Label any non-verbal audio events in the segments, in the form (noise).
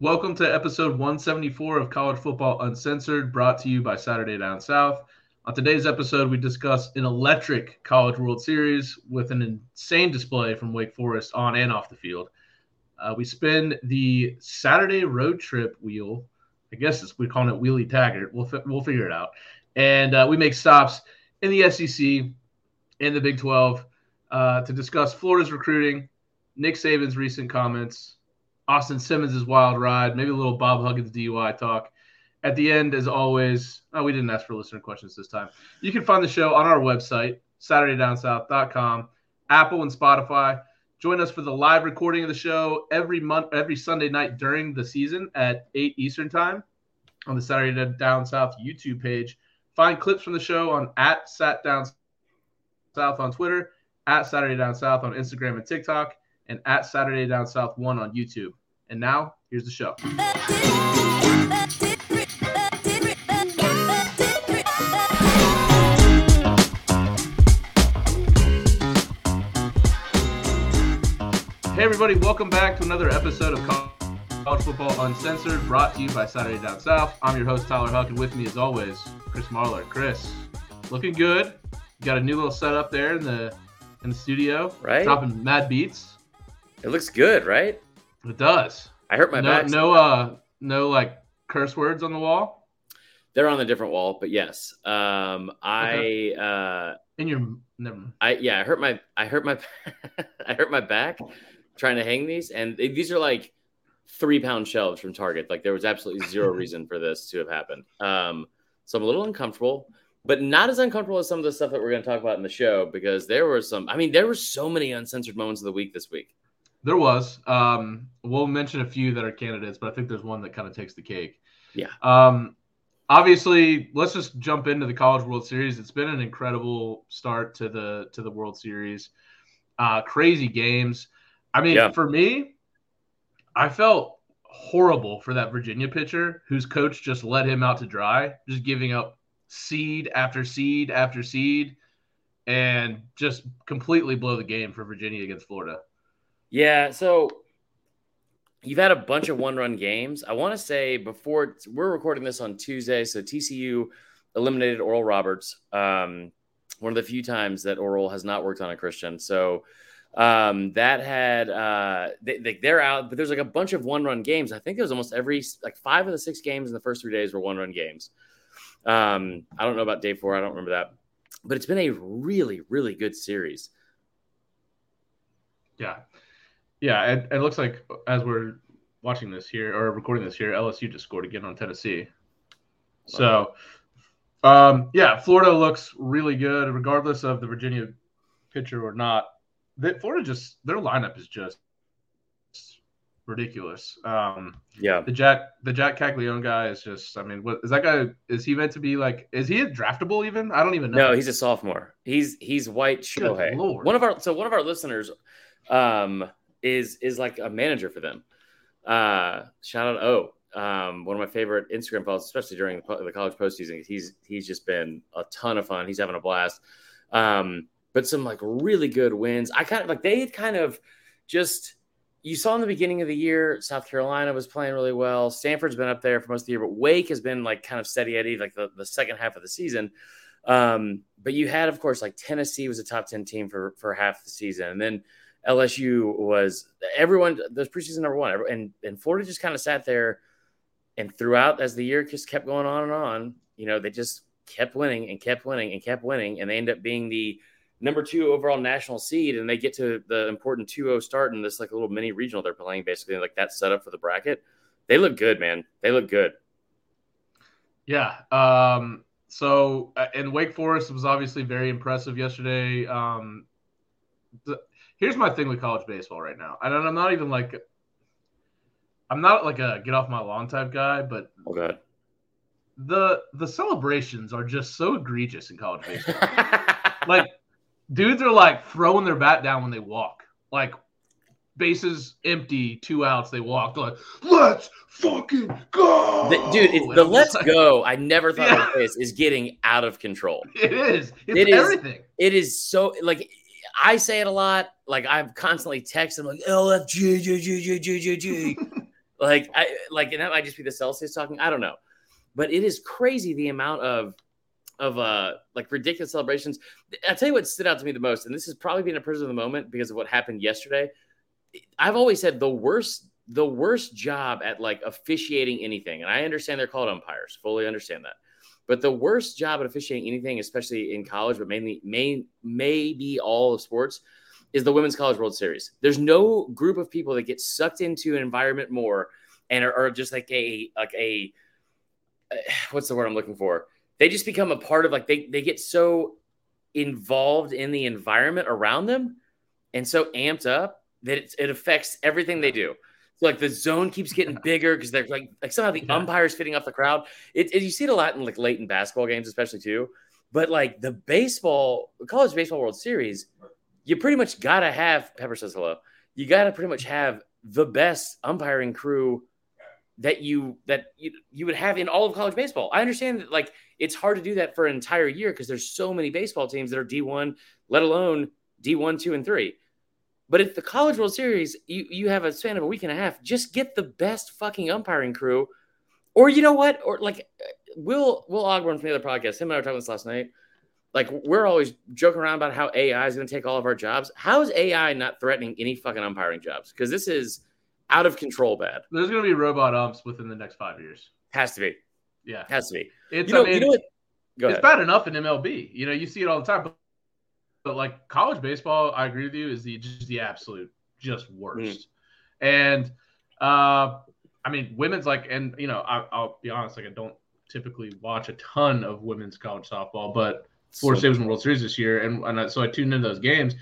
Welcome to episode 174 of College Football Uncensored, brought to you by Saturday Down South. On today's episode, we discuss an electric College World Series with an insane display from Wake Forest on and off the field. Uh, we spin the Saturday road trip wheel. I guess we're calling it Wheelie Taggart. We'll, we'll figure it out. And uh, we make stops in the SEC and the Big 12 uh, to discuss Florida's recruiting, Nick Saban's recent comments, Austin Simmons' wild ride, maybe a little Bob Huggins DUI talk. At the end, as always, oh, we didn't ask for listener questions this time. You can find the show on our website, SaturdayDownSouth.com, Apple and Spotify. Join us for the live recording of the show every month, every Sunday night during the season at 8 Eastern Time on the Saturday Down South YouTube page. Find clips from the show on at Sat Down South on Twitter, at Saturday Down South on Instagram and TikTok and at Saturday Down South 1 on YouTube. And now, here's the show. Hey, everybody, welcome back to another episode of College Football Uncensored, brought to you by Saturday Down South. I'm your host, Tyler Huck, and with me, as always, Chris Marler. Chris, looking good. You got a new little setup there in the in the studio, right? Dropping mad beats. It looks good, right? It does. I hurt my no, back. No, uh, no, like curse words on the wall. They're on a different wall, but yes. Um, I uh, in your never. I yeah, I hurt my I hurt my (laughs) I hurt my back trying to hang these, and these are like three pound shelves from Target. Like there was absolutely zero (laughs) reason for this to have happened. Um, so I'm a little uncomfortable, but not as uncomfortable as some of the stuff that we're going to talk about in the show because there were some. I mean, there were so many uncensored moments of the week this week. There was. Um, we'll mention a few that are candidates, but I think there's one that kind of takes the cake. Yeah. Um, obviously, let's just jump into the College World Series. It's been an incredible start to the to the World Series. Uh, crazy games. I mean, yeah. for me, I felt horrible for that Virginia pitcher whose coach just let him out to dry, just giving up seed after seed after seed, and just completely blow the game for Virginia against Florida. Yeah, so you've had a bunch of one-run games. I want to say before we're recording this on Tuesday, so TCU eliminated Oral Roberts. Um, one of the few times that Oral has not worked on a Christian. So um, that had uh, they, they're out, but there's like a bunch of one-run games. I think there's almost every like five of the six games in the first three days were one-run games. Um, I don't know about day four. I don't remember that, but it's been a really, really good series. Yeah, yeah, it, it looks like as we're watching this here or recording this here, LSU just scored again on Tennessee. So, um, yeah, Florida looks really good, regardless of the Virginia pitcher or not. That Florida just their lineup is just ridiculous. Um, yeah, the Jack the Jack Caglianone guy is just. I mean, what is that guy? Is he meant to be like? Is he draftable even? I don't even know. No, he's a sophomore. He's he's White Shohei. One of our so one of our listeners, um, is is like a manager for them. Uh, shout out O, um, one of my favorite Instagram follows, especially during the, college postseason. He's he's just been a ton of fun. He's having a blast. Um, but some like really good wins. I kind of like they kind of just you saw in the beginning of the year, South Carolina was playing really well. Stanford's been up there for most of the year, but Wake has been like kind of steady Eddie, like the, the second half of the season. Um, but you had, of course, like Tennessee was a top 10 team for, for half the season. And then LSU was everyone those preseason number one, and and Florida just kind of sat there, and throughout as the year just kept going on and on, you know, they just kept winning and kept winning and kept winning, and they end up being the number two overall national seed, and they get to the important 2-0 start in this like a little mini regional they're playing, basically like that setup for the bracket. They look good, man. They look good. Yeah. Um, so, uh, and Wake Forest was obviously very impressive yesterday. Um, here's my thing with college baseball right now. And I'm not even like I'm not like a get off my lawn type guy, but okay. the the celebrations are just so egregious in college baseball. (laughs) like dudes are like throwing their bat down when they walk. Like bases empty, two outs, they walk. They're like, let's fucking go. The, dude, it, the let's like, go, I never thought yeah. of this, is getting out of control. It is. It's it everything. Is, it is so like I say it a lot. Like I'm constantly texting like LFG, G, G, G, G, G. (laughs) Like, I like, and that might just be the Celsius talking. I don't know, but it is crazy the amount of of uh like ridiculous celebrations. I tell you what stood out to me the most, and this is probably being a prisoner of the moment because of what happened yesterday. I've always said the worst the worst job at like officiating anything, and I understand they're called umpires, fully understand that. But the worst job at officiating anything, especially in college, but mainly may maybe all of sports, is the Women's College World Series. There's no group of people that get sucked into an environment more and are, are just like a like a (sighs) what's the word I'm looking for? They just become a part of like they they get so involved in the environment around them and so amped up that it, it affects everything they do. So like the zone keeps getting (laughs) bigger because they're like like somehow the yeah. umpires fitting off the crowd. It, it, you see it a lot in like late in basketball games, especially too. But like the baseball, college baseball World Series, you pretty much gotta have Pepper says hello. You gotta pretty much have the best umpiring crew that you that you, you would have in all of college baseball. I understand that like it's hard to do that for an entire year because there's so many baseball teams that are D1, let alone D1, 2 and 3. But if the College World Series, you, you have a span of a week and a half, just get the best fucking umpiring crew. Or you know what? Or like Will Will Ogburn from the other podcast, him and I were talking this last night. Like we're always joking around about how AI is going to take all of our jobs. How is AI not threatening any fucking umpiring jobs? Because this is out of control bad. There's going to be robot umps within the next five years. Has to be. Yeah, has to be. It's you know, I mean, you know what? Go it's ahead. bad enough in MLB. You know, you see it all the time. But but like college baseball, I agree with you, is the just the absolute just worst. Mm. And uh, I mean, women's like, and you know, I, will be honest, like I don't typically watch a ton of women's college softball, but Florida so, State was in World Series this year, and, and I, so I tuned into those games,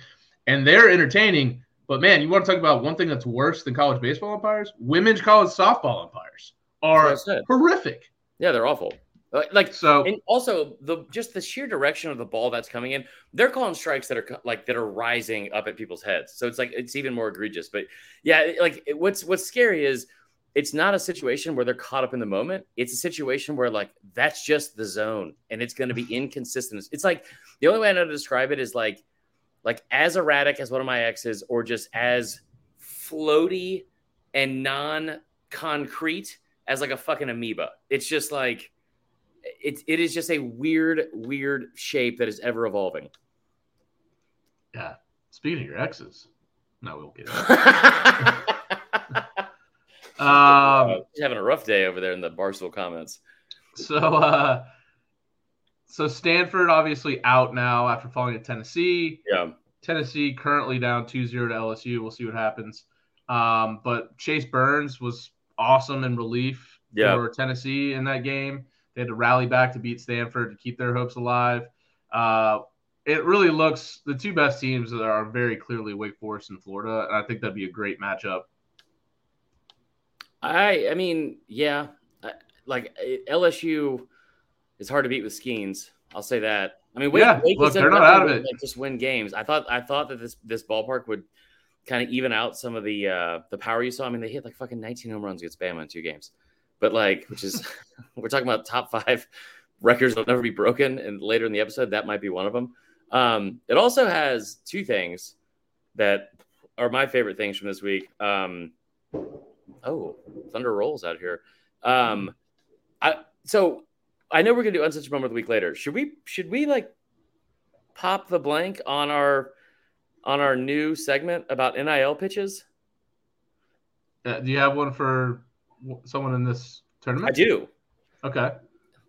and they're entertaining. But man, you want to talk about one thing that's worse than college baseball umpires? Women's college softball umpires are horrific. Yeah, they're awful. Uh, like so, and also the just the sheer direction of the ball that's coming in. They're calling strikes that are like that are rising up at people's heads. So it's like it's even more egregious. But yeah, like what's what's scary is it's not a situation where they're caught up in the moment. It's a situation where like that's just the zone, and it's going to be inconsistent. It's like the only way I know to describe it is like like as erratic as one of my exes, or just as floaty and non concrete as like a fucking amoeba. It's just like it, it is just a weird, weird shape that is ever evolving. Yeah. Speaking of your exes, no, we'll get (laughs) um, having a rough day over there in the Barstool comments. So, uh, so Stanford obviously out now after falling to Tennessee. Yeah. Tennessee currently down 2 0 to LSU. We'll see what happens. Um, but Chase Burns was awesome in relief yeah. for Tennessee in that game. They had to rally back to beat Stanford to keep their hopes alive. Uh, it really looks the two best teams are very clearly Wake Forest and Florida, and I think that'd be a great matchup. I I mean, yeah, like LSU is hard to beat with Skenes. I'll say that. I mean, Wake, yeah, Wake look, they're not out of it. Like, just win games. I thought I thought that this this ballpark would kind of even out some of the uh, the power you saw. I mean, they hit like fucking 19 home runs against Bama in two games but like, which is (laughs) (laughs) we're talking about top five (laughs) records that'll never be broken. And later in the episode, that might be one of them. Um, it also has two things that are my favorite things from this week. Um, oh, thunder rolls out here. Um, I so I know we're gonna do uncensored moment of the week later. Should we? Should we like pop the blank on our on our new segment about NIL pitches? Uh, do you have one for someone in this tournament? I do. Okay.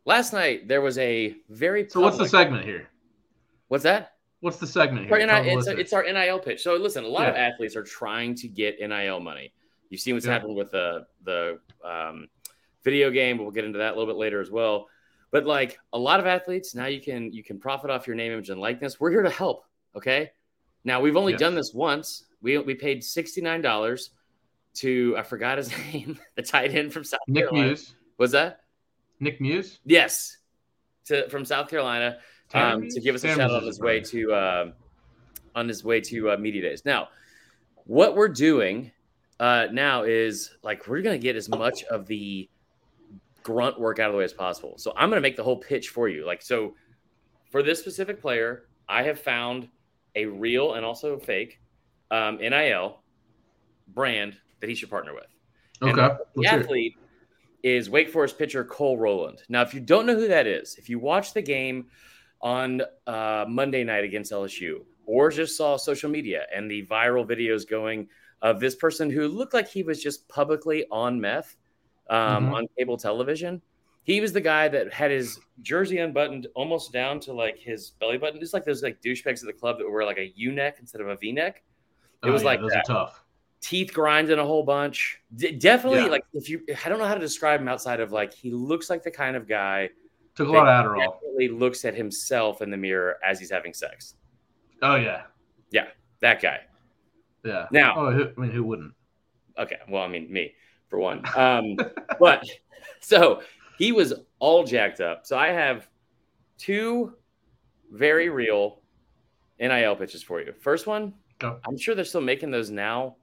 Last night there was a very. So what's the segment here? What's that? What's the segment here? it's, a, it's, our NIL pitch. So listen, a lot yeah. of athletes are trying to get NIL money. You've seen what's yeah. happened with the the um, video game. We'll get into that a little bit later as well. But like a lot of athletes, now you can you can profit off your name, image, and likeness. We're here to help. Okay. Now we've only yes. done this once. We we paid sixty nine dollars to I forgot his (laughs) name, the tight end from South Nick Carolina. Muse. Was that Nick Muse? Yes, to from South Carolina um, to give us a shout out on his way to uh, on his way to uh, media days. Now, what we're doing uh, now is like we're gonna get as much of the grunt work out of the way as possible. So I'm gonna make the whole pitch for you. Like so, for this specific player, I have found a real and also fake um, NIL brand that he should partner with. Okay. the athlete is Wake Forest pitcher Cole Roland. Now, if you don't know who that is, if you watch the game on uh, Monday night against LSU, or just saw social media and the viral videos going of this person who looked like he was just publicly on meth um, mm-hmm. on cable television. He was the guy that had his jersey unbuttoned almost down to like his belly button, just like those like douchebags at the club that wear like a U neck instead of a V neck. It oh, was yeah, like those that. are tough. Teeth grinding a whole bunch. D- definitely, yeah. like if you, I don't know how to describe him outside of like he looks like the kind of guy. Took a lot of Adderall. Definitely looks at himself in the mirror as he's having sex. Oh yeah, yeah, that guy. Yeah. Now, oh, who, I mean, who wouldn't? Okay, well, I mean, me for one. Um, (laughs) but so he was all jacked up. So I have two very real NIL pitches for you. First one, Go. I'm sure they're still making those now.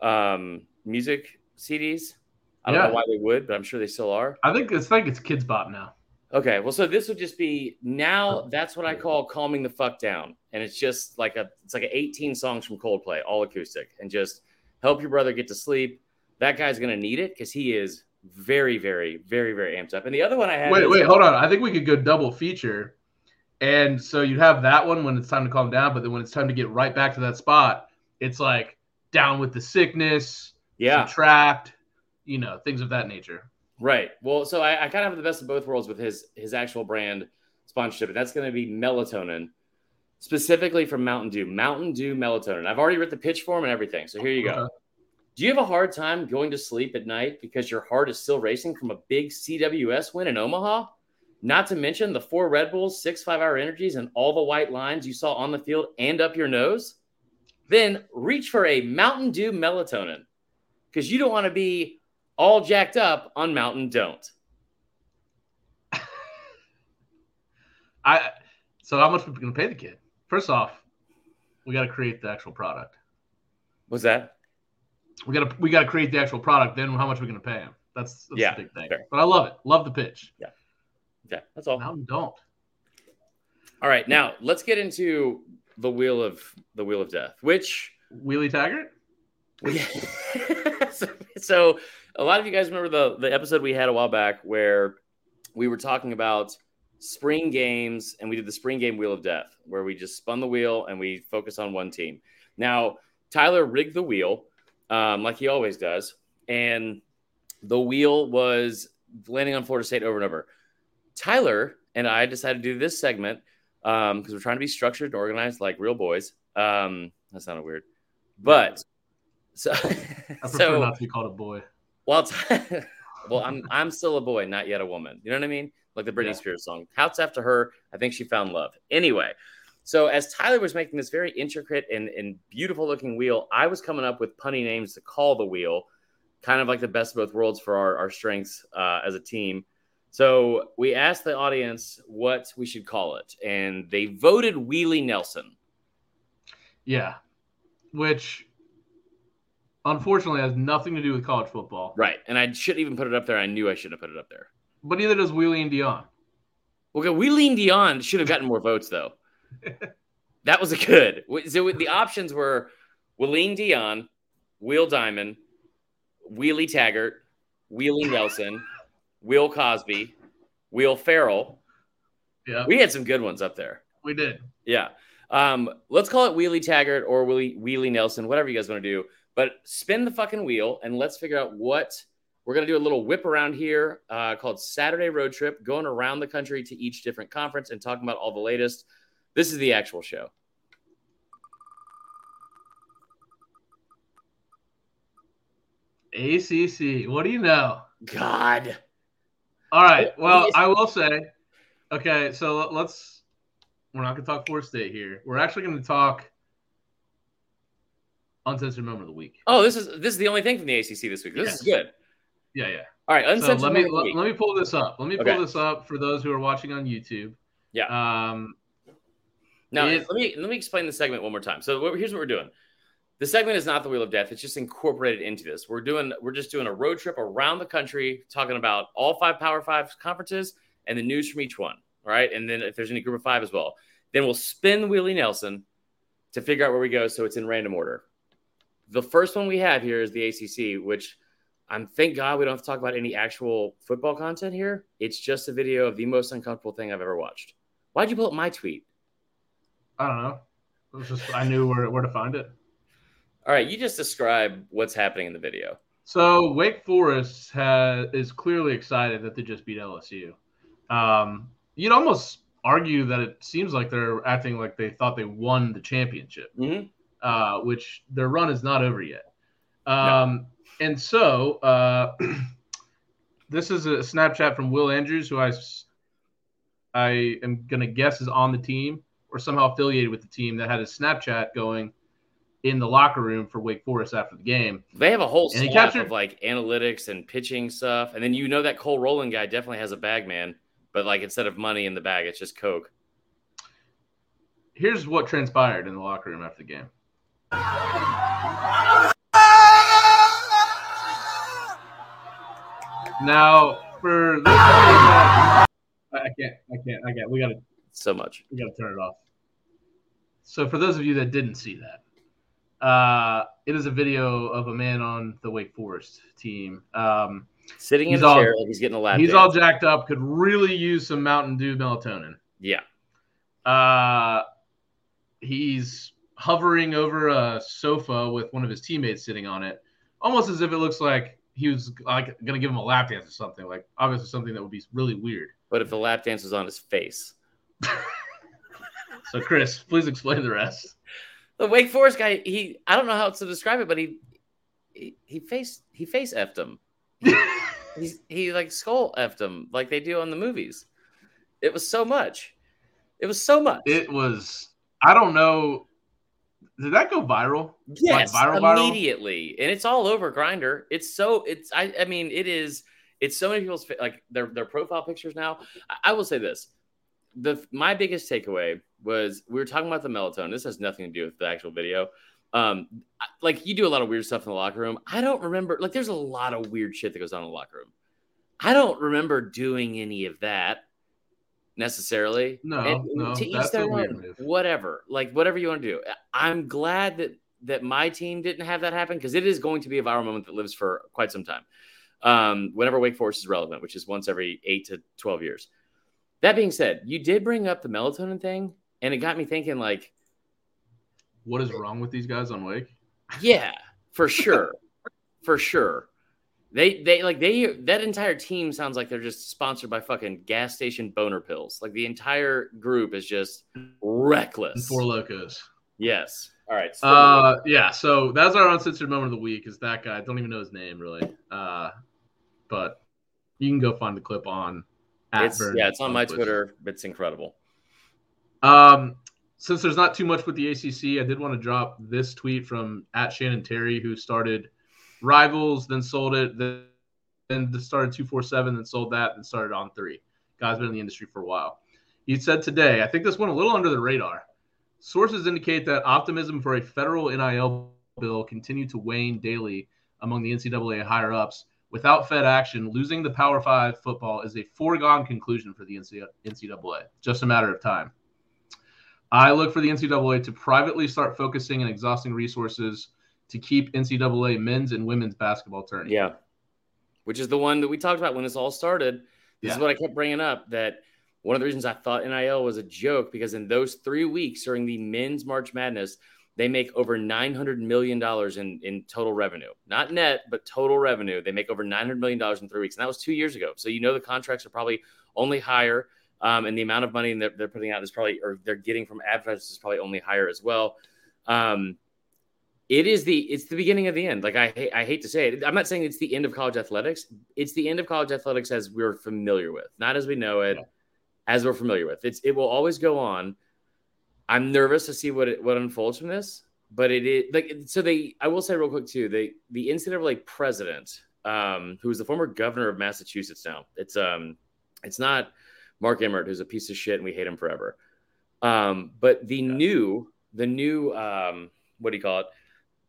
Um, music CDs. I don't yeah. know why they would, but I'm sure they still are. I think it's like it's Kidz Bop now. Okay, well, so this would just be now. That's what I call calming the fuck down, and it's just like a it's like a 18 songs from Coldplay, all acoustic, and just help your brother get to sleep. That guy's gonna need it because he is very, very, very, very amped up. And the other one I have. Wait, wait, hold on. I think we could go double feature, and so you'd have that one when it's time to calm down, but then when it's time to get right back to that spot, it's like down with the sickness, yeah, trapped, you know, things of that nature. Right. Well, so I, I kind of have the best of both worlds with his his actual brand sponsorship, and that's going to be melatonin, specifically from Mountain Dew. Mountain Dew melatonin. I've already written the pitch form and everything. So here you go. Okay. Do you have a hard time going to sleep at night because your heart is still racing from a big CWS win in Omaha? Not to mention the four Red Bulls, six five hour energies, and all the white lines you saw on the field and up your nose? Then reach for a Mountain Dew melatonin because you don't want to be all jacked up on Mountain Don't. (laughs) I so how much are we gonna pay the kid? First off, we got to create the actual product. What's that? We got to we got to create the actual product. Then how much are we gonna pay him? That's, that's yeah, the big thing. Fair. But I love it. Love the pitch. Yeah, yeah, that's all. Mountain Don't. All right, now let's get into the wheel of the wheel of death, which Wheelie Taggart. (laughs) so, so a lot of you guys remember the the episode we had a while back where we were talking about spring games and we did the spring game wheel of death where we just spun the wheel and we focus on one team. Now Tyler rigged the wheel um, like he always does, and the wheel was landing on Florida State over and over. Tyler and I decided to do this segment because um, we're trying to be structured and organized like real boys. Um, that sounded weird, but so (laughs) I (laughs) prefer so, not to be called a boy. Well, (laughs) well, I'm I'm still a boy, not yet a woman. You know what I mean? Like the Britney yeah. Spears song. Houts after her. I think she found love. Anyway, so as Tyler was making this very intricate and, and beautiful looking wheel, I was coming up with punny names to call the wheel, kind of like the best of both worlds for our, our strengths uh, as a team. So we asked the audience what we should call it, and they voted Wheelie Nelson. Yeah, which unfortunately has nothing to do with college football. Right. And I shouldn't even put it up there. I knew I shouldn't have put it up there. But neither does Wheelie and Dion. Okay, Wheelie and Dion should have gotten more votes though. (laughs) that was a good. So the options were Wheelie Dion, Wheel Diamond, Wheelie Taggart, Wheelie Nelson, Will Cosby, Will Ferrell. Yeah. We had some good ones up there. We did. Yeah. Um, let's call it Wheelie Taggart or Wheelie, Wheelie Nelson, whatever you guys want to do. But spin the fucking wheel and let's figure out what we're going to do. A little whip around here uh, called Saturday Road Trip, going around the country to each different conference and talking about all the latest. This is the actual show. ACC. What do you know? God. All right. Well, I will say, okay, so let's. We're not going to talk Florida State here. We're actually going to talk uncensored moment of the week. Oh, this is this is the only thing from the ACC this week. This yes. is good. Yeah, yeah. All right, uncensored. So let me let, let, me pull this up. Let me pull okay. this up for those who are watching on YouTube. Yeah. Um. Now it, let me let me explain the segment one more time. So here's what we're doing. The segment is not the wheel of death. It's just incorporated into this. We're doing we're just doing a road trip around the country, talking about all five Power Five conferences and the news from each one. All right, and then if there's any group of five as well, then we'll spin Wheelie Nelson to figure out where we go. So it's in random order. The first one we have here is the ACC, which I'm thank God we don't have to talk about any actual football content here. It's just a video of the most uncomfortable thing I've ever watched. Why'd you pull up my tweet? I don't know. It was just I knew where where to find it. All right, you just describe what's happening in the video. So Wake Forest has is clearly excited that they just beat LSU. Um, you'd almost argue that it seems like they're acting like they thought they won the championship, mm-hmm. uh, which their run is not over yet. Um, no. And so uh, (clears throat) this is a Snapchat from Will Andrews, who I I am gonna guess is on the team or somehow affiliated with the team that had a Snapchat going in the locker room for Wake Forest after the game. They have a whole staff captured... of like analytics and pitching stuff, and then you know that Cole Rowland guy definitely has a bag man, but like instead of money in the bag, it's just Coke. Here's what transpired in the locker room after the game. Now, for this, I can't, I can't, I can't. We got to so much. We got to turn it off. So, for those of you that didn't see that, uh, it is a video of a man on the Wake Forest team. Um, Sitting in a chair like he's getting a lap. He's dance. all jacked up. Could really use some Mountain Dew melatonin. Yeah. Uh, he's hovering over a sofa with one of his teammates sitting on it, almost as if it looks like he was like gonna give him a lap dance or something. Like obviously something that would be really weird. But if the lap dance was on his face. (laughs) so Chris, please explain the rest. The Wake Forest guy, he I don't know how to describe it, but he he, he face he face effed him. (laughs) He's he like skull effed him like they do on the movies. It was so much. It was so much. It was. I don't know. Did that go viral? Yes, like viral, immediately, viral? and it's all over Grindr. It's so. It's. I. I mean, it is. It's so many people's like their their profile pictures now. I, I will say this: the my biggest takeaway was we were talking about the melatonin. This has nothing to do with the actual video. Um, like you do a lot of weird stuff in the locker room. I don't remember. Like, there's a lot of weird shit that goes on in the locker room. I don't remember doing any of that necessarily. No, and no, to each their own. Whatever, like whatever you want to do. I'm glad that that my team didn't have that happen because it is going to be a viral moment that lives for quite some time. Um, whenever Wake Forest is relevant, which is once every eight to twelve years. That being said, you did bring up the melatonin thing, and it got me thinking like what is wrong with these guys on Wake? Yeah, for (laughs) sure. for sure. They they like they that entire team sounds like they're just sponsored by fucking gas station boner pills. Like the entire group is just reckless. Four locos. Yes. All right. Uh yeah, so that's our uncensored moment of the week is that guy. I don't even know his name really. Uh but you can go find the clip on it's, yeah, it's on my Twitter. It's incredible. Um, since there's not too much with the ACC, I did want to drop this tweet from at Shannon Terry, who started Rivals, then sold it, then, then started 247, then sold that, then started on three. Guy's been in the industry for a while. He said today, I think this went a little under the radar. Sources indicate that optimism for a federal NIL bill continued to wane daily among the NCAA higher ups. Without Fed action, losing the Power Five football is a foregone conclusion for the NCAA. Just a matter of time. I look for the NCAA to privately start focusing and exhausting resources to keep NCAA men's and women's basketball turning. Yeah. Which is the one that we talked about when this all started. This yeah. is what I kept bringing up that one of the reasons I thought NIL was a joke because in those three weeks during the men's March Madness, they make over $900 million in, in total revenue. Not net, but total revenue. They make over $900 million in three weeks. And that was two years ago. So you know the contracts are probably only higher um, and the amount of money that they're putting out is probably, or they're getting from advertisers is probably only higher as well. Um, it is the it's the beginning of the end. Like I hate I hate to say it. I'm not saying it's the end of college athletics. It's the end of college athletics as we're familiar with, not as we know it, yeah. as we're familiar with. It's it will always go on. I'm nervous to see what it, what unfolds from this, but it is like so. They I will say real quick too. They the incident of like president, um, who is the former governor of Massachusetts now. It's um, it's not Mark Emmert, who's a piece of shit and we hate him forever. Um, but the yeah. new, the new, um, what do you call it?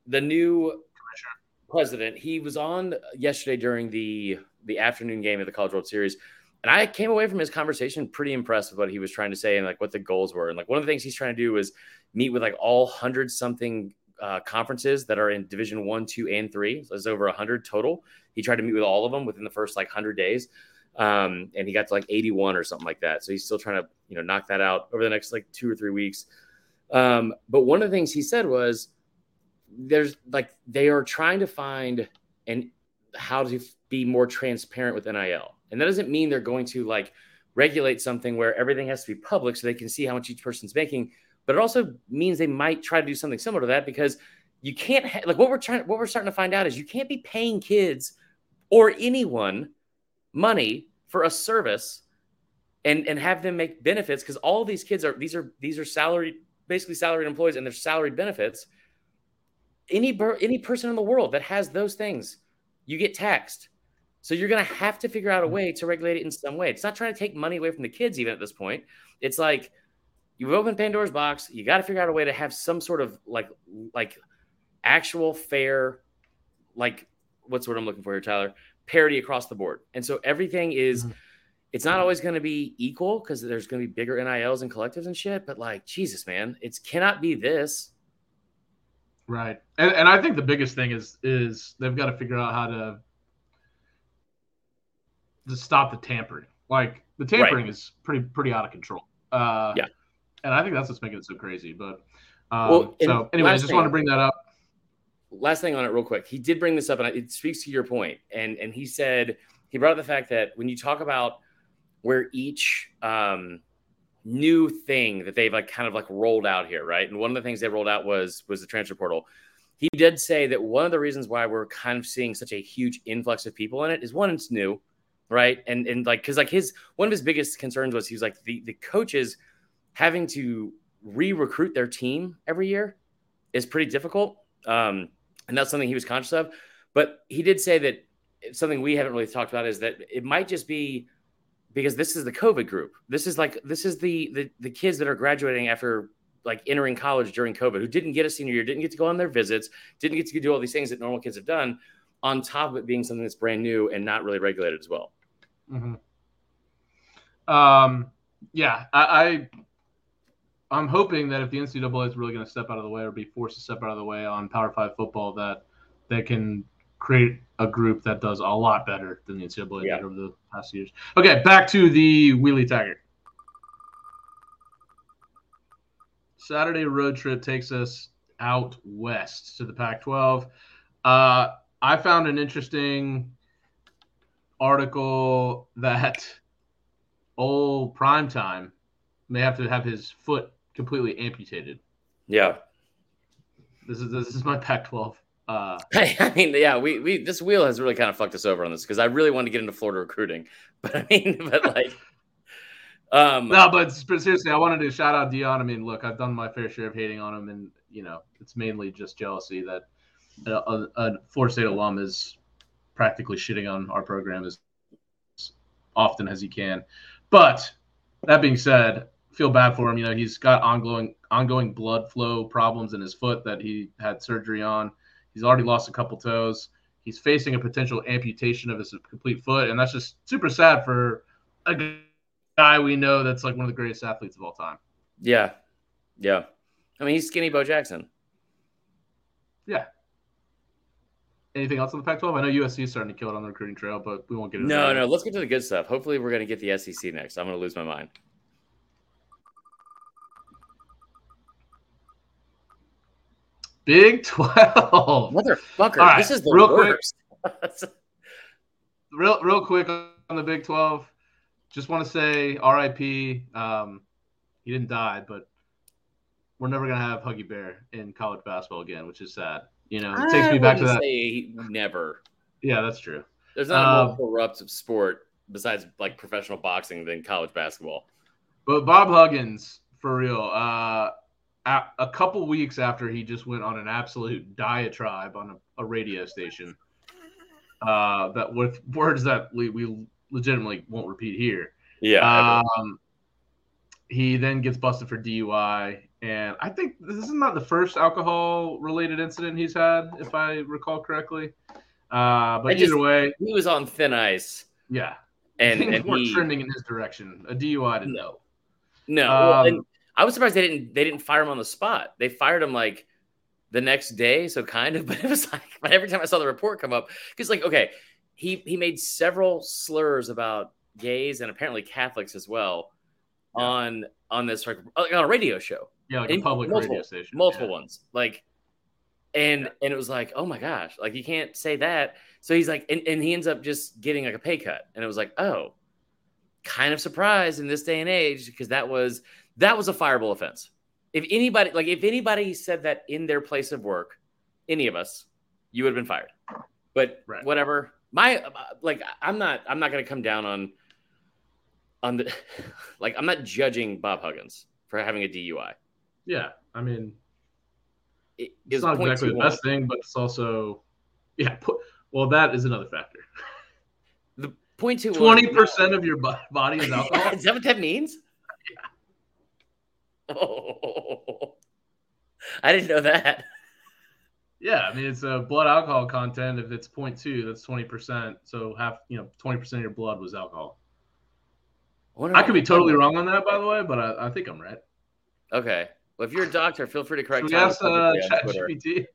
The new president. He was on yesterday during the the afternoon game of the College World Series, and I came away from his conversation pretty impressed with what he was trying to say and like what the goals were. And like one of the things he's trying to do is meet with like all hundred something uh, conferences that are in Division One, Two, and Three. So there's over hundred total. He tried to meet with all of them within the first like hundred days, um, and he got to like 81 or something like that. So he's still trying to you know knock that out over the next like two or three weeks. Um, but one of the things he said was there's like they are trying to find and how to be more transparent with NIL, and that doesn't mean they're going to like regulate something where everything has to be public so they can see how much each person's making. But it also means they might try to do something similar to that because you can't ha- like what we're trying what we're starting to find out is you can't be paying kids or anyone money for a service and and have them make benefits because all these kids are these are these are salaried basically salaried employees and their salaried benefits any any person in the world that has those things you get taxed so you're going to have to figure out a way to regulate it in some way. It's not trying to take money away from the kids even at this point. It's like you've opened pandora's box. You got to figure out a way to have some sort of like like actual fair like what's what i'm looking for here tyler? Parity across the board. And so everything is mm-hmm. it's not always going to be equal because there's going to be bigger nils and collectives and shit but like jesus man it cannot be this. Right. And, and i think the biggest thing is is they've got to figure out how to to stop the tampering. Like the tampering right. is pretty pretty out of control. Uh yeah. and i think that's what's making it so crazy but um, well, so anyway i just want to bring that up. Last thing on it real quick. He did bring this up and it speaks to your point. point and and he said he brought up the fact that when you talk about where each um, new thing that they've like kind of like rolled out here right? And one of the things they rolled out was was the transfer portal. He did say that one of the reasons why we're kind of seeing such a huge influx of people in it is one it's new right and and like because like his one of his biggest concerns was he was like the the coaches having to re-recruit their team every year is pretty difficult um and that's something he was conscious of. But he did say that something we haven't really talked about is that it might just be because this is the COVID group. This is like this is the the, the kids that are graduating after like entering college during COVID who didn't get a senior year, didn't get to go on their visits, didn't get to do all these things that normal kids have done. On top of it being something that's brand new and not really regulated as well. Mm-hmm. Um, yeah, I, I I'm hoping that if the NCAA is really going to step out of the way or be forced to step out of the way on Power Five football, that they can create a group that does a lot better than the NCAA yeah. did over the past years. Okay, back to the Wheelie Taggart. Saturday road trip takes us out west to the Pac-12. Uh, I found an interesting article that old primetime may have to have his foot completely amputated. Yeah. This is this is my Pac-12. Uh, (laughs) I mean, yeah, we we this wheel has really kind of fucked us over on this because I really wanted to get into Florida recruiting, (laughs) but I mean, but like, um, no, but, but seriously, I wanted to shout out Deion. I mean, look, I've done my fair share of hating on him, and you know, it's mainly just jealousy that a, a Florida State alum is practically shitting on our program as often as he can. But that being said, feel bad for him. You know, he's got ongoing ongoing blood flow problems in his foot that he had surgery on. He's already lost a couple toes. He's facing a potential amputation of his complete foot, and that's just super sad for a guy we know that's like one of the greatest athletes of all time. Yeah, yeah. I mean, he's skinny Bo Jackson. Yeah. Anything else on the Pac-12? I know USC is starting to kill it on the recruiting trail, but we won't get into no, that. No, no. Let's get to the good stuff. Hopefully, we're going to get the SEC next. I'm going to lose my mind. Big 12. Motherfucker. Right, this is the real worst. Quick, real, real quick on the Big 12. Just want to say RIP. Um, he didn't die, but we're never going to have Huggy Bear in college basketball again, which is sad. You know, it I takes me back to that. never. Yeah, that's true. There's not a more um, corrupt sport besides like professional boxing than college basketball. But Bob Huggins, for real, uh, a, a couple weeks after he just went on an absolute diatribe on a, a radio station uh, that with words that we, we legitimately won't repeat here. Yeah. Um, he then gets busted for DUI, and I think this is not the first alcohol-related incident he's had, if I recall correctly. Uh, but just, either way, he was on thin ice. Yeah, and, and weren't he, trending in his direction. A DUI to no, no. Um, well, I was surprised they didn't they didn't fire him on the spot. They fired him like the next day, so kind of, (laughs) but it was like, but every time I saw the report come up, because like, okay, he he made several slurs about gays and apparently Catholics as well yeah. on on this like on a radio show. Yeah, like a public multiple, radio station. Multiple yeah. ones. Like and yeah. and it was like, oh my gosh, like you can't say that. So he's like, and, and he ends up just getting like a pay cut. And it was like, oh, kind of surprised in this day and age because that was that was a fireable offense. If anybody like if anybody said that in their place of work, any of us, you would have been fired. But right. whatever. My like I'm not I'm not gonna come down on on the (laughs) like I'm not judging Bob Huggins for having a DUI. Yeah, I mean, it, it's not exactly the best thing, but it's also yeah. Put, well, that is another factor. The point two twenty percent of your body is (laughs) alcohol. is that what that means? Yeah. Oh, (laughs) I didn't know that. Yeah, I mean it's a blood alcohol content. If it's 0.2, that's twenty percent. So half, you know, twenty percent of your blood was alcohol. I could be totally wrong on that, by the way, but I, I think I'm right. Okay. Well, if you're a doctor, feel free to correct me. Ask uh, ChatGPT.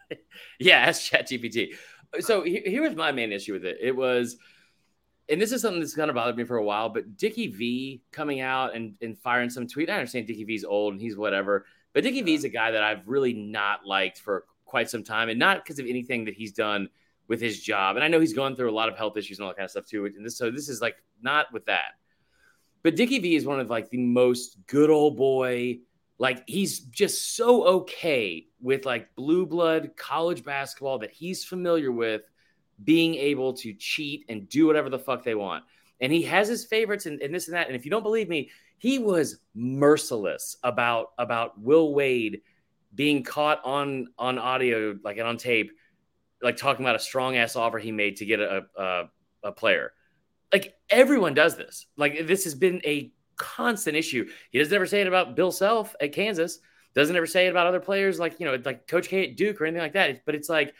(laughs) yeah, ask ChatGPT. So here was my main issue with it. It was, and this is something that's kind of bothered me for a while, but Dickie V coming out and, and firing some tweet. I understand Dickie V's old and he's whatever, but Dickie V is a guy that I've really not liked for quite some time, and not because of anything that he's done with his job. And I know he's gone through a lot of health issues and all that kind of stuff too. And this, so this is like not with that. But Dickie V is one of like the most good old boy. Like he's just so okay with like blue blood college basketball that he's familiar with being able to cheat and do whatever the fuck they want. And he has his favorites and, and this and that. And if you don't believe me, he was merciless about about Will Wade being caught on on audio, like and on tape, like talking about a strong ass offer he made to get a, a, a player like everyone does this. Like this has been a constant issue. He doesn't ever say it about Bill Self at Kansas. Doesn't ever say it about other players like you know like Coach K at Duke or anything like that. But it's like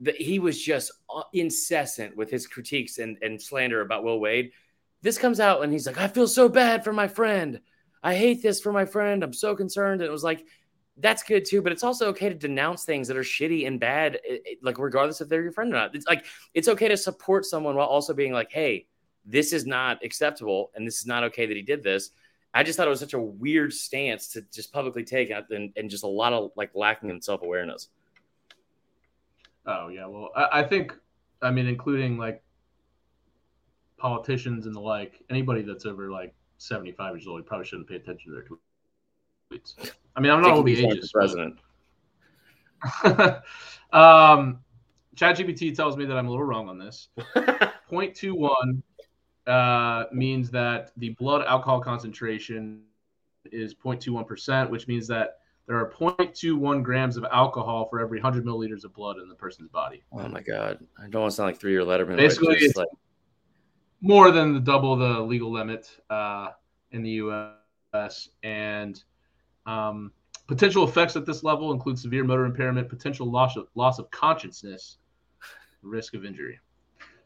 that he was just uh, incessant with his critiques and, and slander about Will Wade. This comes out and he's like, I feel so bad for my friend. I hate this for my friend. I'm so concerned. And it was like, that's good too, but it's also okay to denounce things that are shitty and bad, like regardless if they're your friend or not. It's like it's okay to support someone while also being like, "Hey, this is not acceptable, and this is not okay that he did this." I just thought it was such a weird stance to just publicly take, and, and just a lot of like lacking in self awareness. Oh yeah, well, I, I think, I mean, including like politicians and the like, anybody that's over like seventy five years old, you probably shouldn't pay attention to their tweets. I mean, I'm not to be ageist. President. (laughs) um, ChatGPT tells me that I'm a little wrong on this. (laughs) 0.21 uh, means that the blood alcohol concentration is 0.21%, which means that there are 0.21 grams of alcohol for every 100 milliliters of blood in the person's body. Oh my god! I don't want to sound like three-year Letterman. Basically, it's like... more than the double the legal limit uh, in the U.S. and um, potential effects at this level include severe motor impairment, potential loss of, loss of consciousness, risk of injury.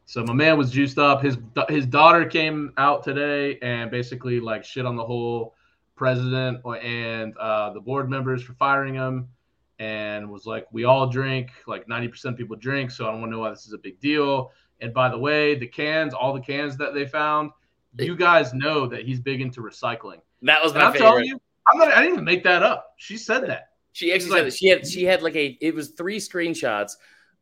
So my man was juiced up. His his daughter came out today and basically like shit on the whole president and uh, the board members for firing him, and was like, "We all drink. Like ninety percent of people drink, so I don't want to know why this is a big deal." And by the way, the cans, all the cans that they found, you guys know that he's big into recycling. That was my and I'm favorite. You, I'm not. I didn't even make that up. She said that. She actually like, said that. She had she had like a. It was three screenshots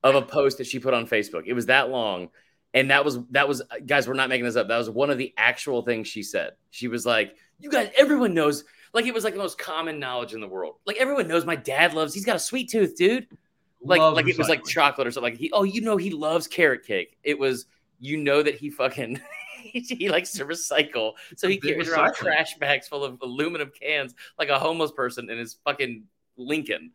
of a post that she put on Facebook. It was that long, and that was that was uh, guys. We're not making this up. That was one of the actual things she said. She was like, "You guys, everyone knows." Like it was like the most common knowledge in the world. Like everyone knows my dad loves. He's got a sweet tooth, dude. Like loves like it was like chocolate or something. Like he, oh, you know, he loves carrot cake. It was, you know, that he fucking (laughs) he likes to recycle, so he carries around trash bags full of aluminum cans like a homeless person in his fucking Lincoln.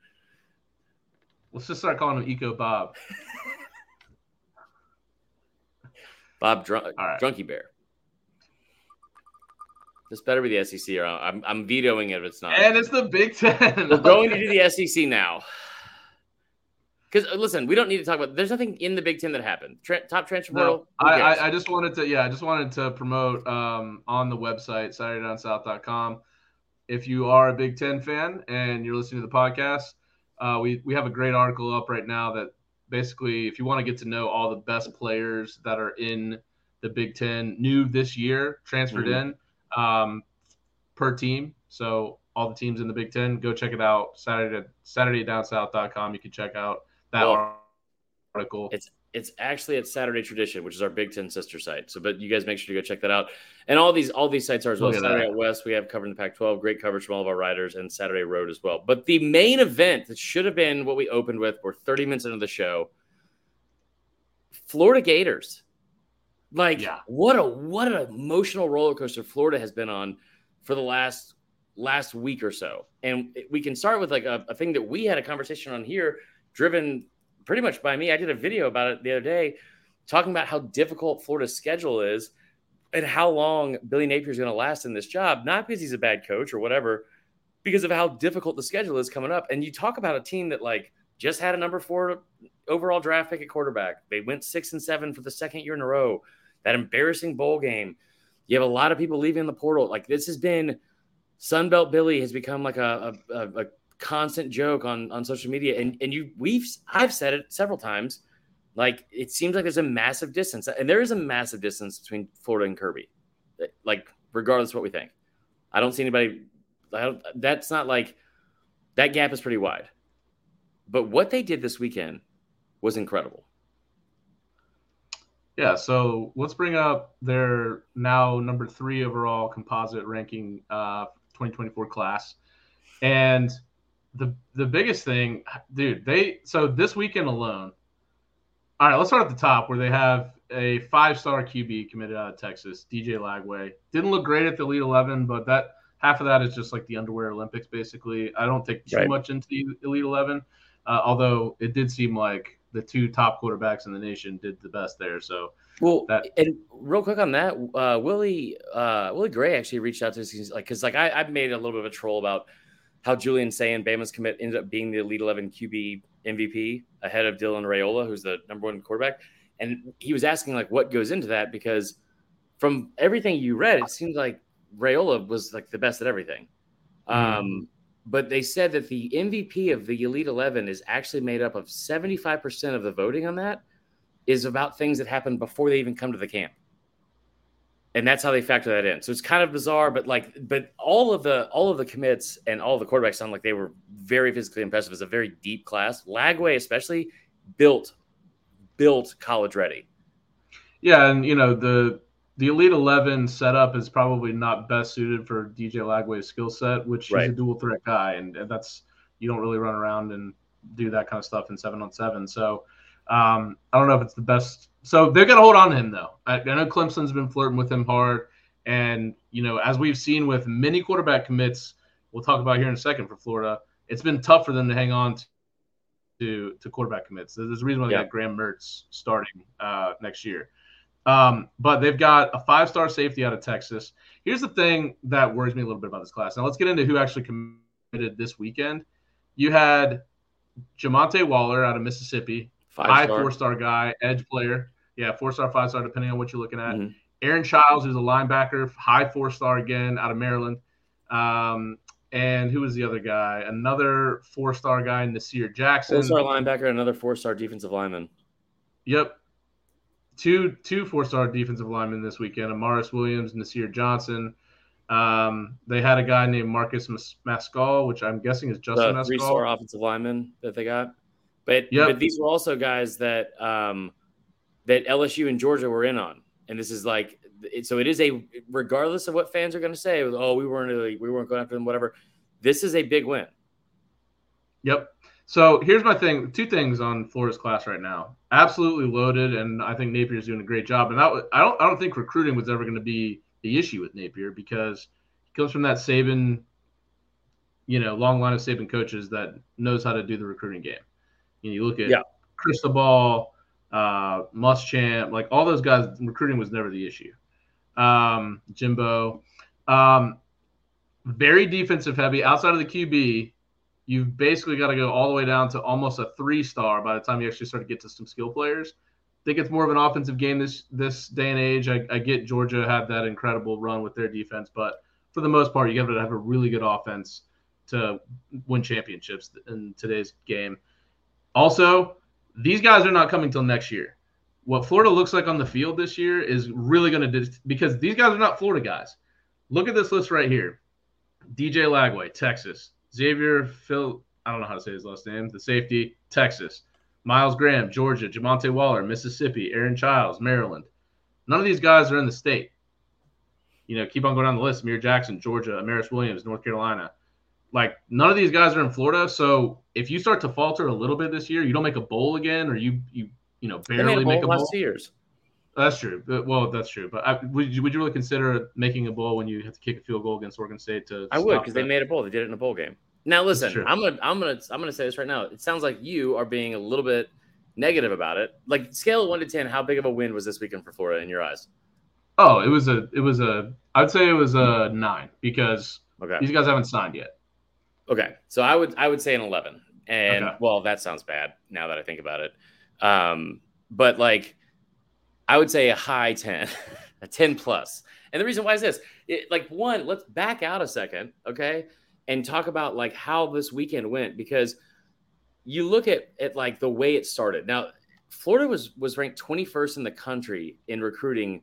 Let's just start calling him Eco Bob. (laughs) Bob Drunk, right. Drunky Bear. This better be the SEC, or I'm, I'm vetoing it if it's not. And it's the Big Ten. We're going to do (laughs) the SEC now. Because listen, we don't need to talk about. There's nothing in the Big Ten that happened. Tra- top transfer portal. No, I, I, I just wanted to yeah, I just wanted to promote um, on the website SaturdayDownSouth.com. If you are a Big Ten fan and you're listening to the podcast, Uh, we we have a great article up right now that basically, if you want to get to know all the best players that are in the Big Ten, new this year, transferred mm-hmm. in um, per team. So all the teams in the Big Ten, go check it out. Saturday at SaturdayDownSouth.com. You can check out that well, article. It's it's actually at Saturday Tradition, which is our Big Ten sister site. So, but you guys make sure to go check that out. And all these all these sites are as well. Saturday Out West, we have covering the Pac-12, great coverage from all of our writers, and Saturday Road as well. But the main event that should have been what we opened with, we're 30 minutes into the show. Florida Gators. Like, yeah. what a what an emotional roller coaster Florida has been on for the last last week or so. And we can start with like a, a thing that we had a conversation on here, driven pretty much by me. I did a video about it the other day, talking about how difficult Florida's schedule is and how long Billy Napier is going to last in this job. Not because he's a bad coach or whatever, because of how difficult the schedule is coming up. And you talk about a team that like just had a number four overall draft pick at quarterback. They went six and seven for the second year in a row. That embarrassing bowl game. You have a lot of people leaving the portal. Like this has been Sunbelt Billy has become like a, a, a constant joke on on social media. And and you we've I've said it several times like it seems like there's a massive distance. And there is a massive distance between Florida and Kirby like regardless of what we think. I don't see anybody don't, that's not like that gap is pretty wide. But what they did this weekend was incredible. Yeah so let's bring up their now number three overall composite ranking uh 2024 class. And the the biggest thing, dude, they so this weekend alone. All right, let's start at the top where they have a five star QB committed out of Texas, DJ Lagway. Didn't look great at the Elite Eleven, but that half of that is just like the underwear Olympics, basically. I don't take too right. much into the Elite Eleven, uh, although it did seem like the two top quarterbacks in the nation did the best there. So, well, that, and real quick on that, uh, Willie uh, Willie Gray actually reached out to us, like, because like I, I made a little bit of a troll about how Julian Sayin, Bama's commit, ended up being the Elite 11 QB MVP ahead of Dylan Raiola, who's the number one quarterback. And he was asking, like, what goes into that? Because from everything you read, it seems like Raiola was like the best at everything. Mm-hmm. Um, but they said that the MVP of the Elite 11 is actually made up of 75% of the voting on that is about things that happened before they even come to the camp and that's how they factor that in. So it's kind of bizarre, but like, but all of the all of the commits and all the quarterbacks sound like they were very physically impressive. It's a very deep class. Lagway, especially, built built college ready. Yeah, and you know the the Elite Eleven setup is probably not best suited for DJ Lagway's skill set, which right. he's a dual threat guy, and, and that's you don't really run around and do that kind of stuff in seven on seven. So um, I don't know if it's the best so they're going to hold on to him, though. I, I, know Clemson's been flirting with him hard. And, you know, as we've seen with many quarterback commits, we'll talk about here in a second for Florida, it's been tough for them to hang on to, to, quarterback commits. There's a reason why they yeah. got Graham Mertz starting uh, next year. Um, but they've got a five star safety out of Texas. Here's the thing that worries me a little bit about this class. Now, let's get into who actually committed this weekend. You had Jamonta Waller out of Mississippi, Five high four star guy, edge player. Yeah, four star, five star, depending on what you're looking at. Mm-hmm. Aaron Chiles, who's a linebacker, high four star again out of Maryland. Um, and who was the other guy? Another four star guy, Nasir Jackson. Four star linebacker, another four star defensive lineman. Yep. Two two four star defensive linemen this weekend. Amaris Williams, Nasir Johnson. Um, they had a guy named Marcus Mascal, which I'm guessing is Justin the Three star offensive lineman that they got. But yep. but these were also guys that um, that LSU and Georgia were in on, and this is like so it is a regardless of what fans are going to say. Oh, we weren't really, we weren't going after them, whatever. This is a big win. Yep. So here's my thing: two things on Florida's class right now. Absolutely loaded, and I think Napier's doing a great job. And that I don't I don't think recruiting was ever going to be the issue with Napier because he comes from that Saban, you know, long line of Saban coaches that knows how to do the recruiting game. You, look at yeah. Cristobal, uh, Muschamp, like all those guys. Recruiting was never the issue. Um, Jimbo, um, very defensive heavy. Outside of the QB, you've basically got to go all the way down to almost a three star by the time you actually start to get to some skill players. I think it's more of an offensive game this this day and age. I, I get Georgia had that incredible run with their defense, but for the most part, you got to have a really good offense to win championships in today's game. Also, these guys are not coming till next year. What Florida looks like on the field this year is really going to dis- because these guys are not Florida guys. Look at this list right here: DJ Lagway, Texas; Xavier Phil, I don't know how to say his last name, the safety, Texas; Miles Graham, Georgia; Jamonta Waller, Mississippi; Aaron Chiles, Maryland. None of these guys are in the state. You know, keep on going down the list: Amir Jackson, Georgia; Amaris Williams, North Carolina. Like none of these guys are in Florida, so if you start to falter a little bit this year, you don't make a bowl again, or you you you know barely make a bowl. Last years. That's true. Uh, well, that's true. But I, would you would you really consider making a bowl when you have to kick a field goal against Oregon State to? I would because they made a bowl. They did it in a bowl game. Now listen, I'm gonna I'm gonna I'm gonna say this right now. It sounds like you are being a little bit negative about it. Like scale of one to ten, how big of a win was this weekend for Florida in your eyes? Oh, it was a it was a I'd say it was a nine because okay. these guys haven't signed yet. Okay, so I would I would say an eleven, and okay. well, that sounds bad now that I think about it. Um, but like, I would say a high ten, (laughs) a ten plus. And the reason why is this: it, like one, let's back out a second, okay, and talk about like how this weekend went because you look at at like the way it started. Now, Florida was was ranked 21st in the country in recruiting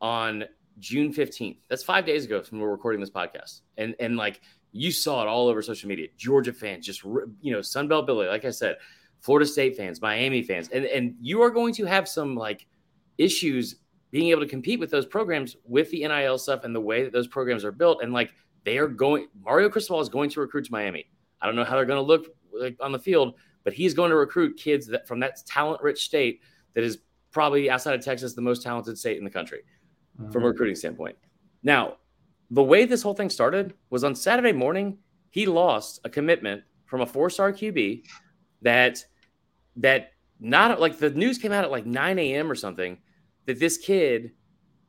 on June 15th. That's five days ago from we're recording this podcast, and and like you saw it all over social media. Georgia fans, just you know, Sunbelt Billy, like I said, Florida State fans, Miami fans, and and you are going to have some like issues being able to compete with those programs with the NIL stuff and the way that those programs are built. And like they are going, Mario Cristobal is going to recruit to Miami. I don't know how they're going to look like on the field, but he's going to recruit kids that from that talent rich state that is probably outside of Texas the most talented state in the country mm-hmm. from a recruiting standpoint. Now, the way this whole thing started was on Saturday morning, he lost a commitment from a four-star QB that that not like the news came out at like 9 a.m. or something that this kid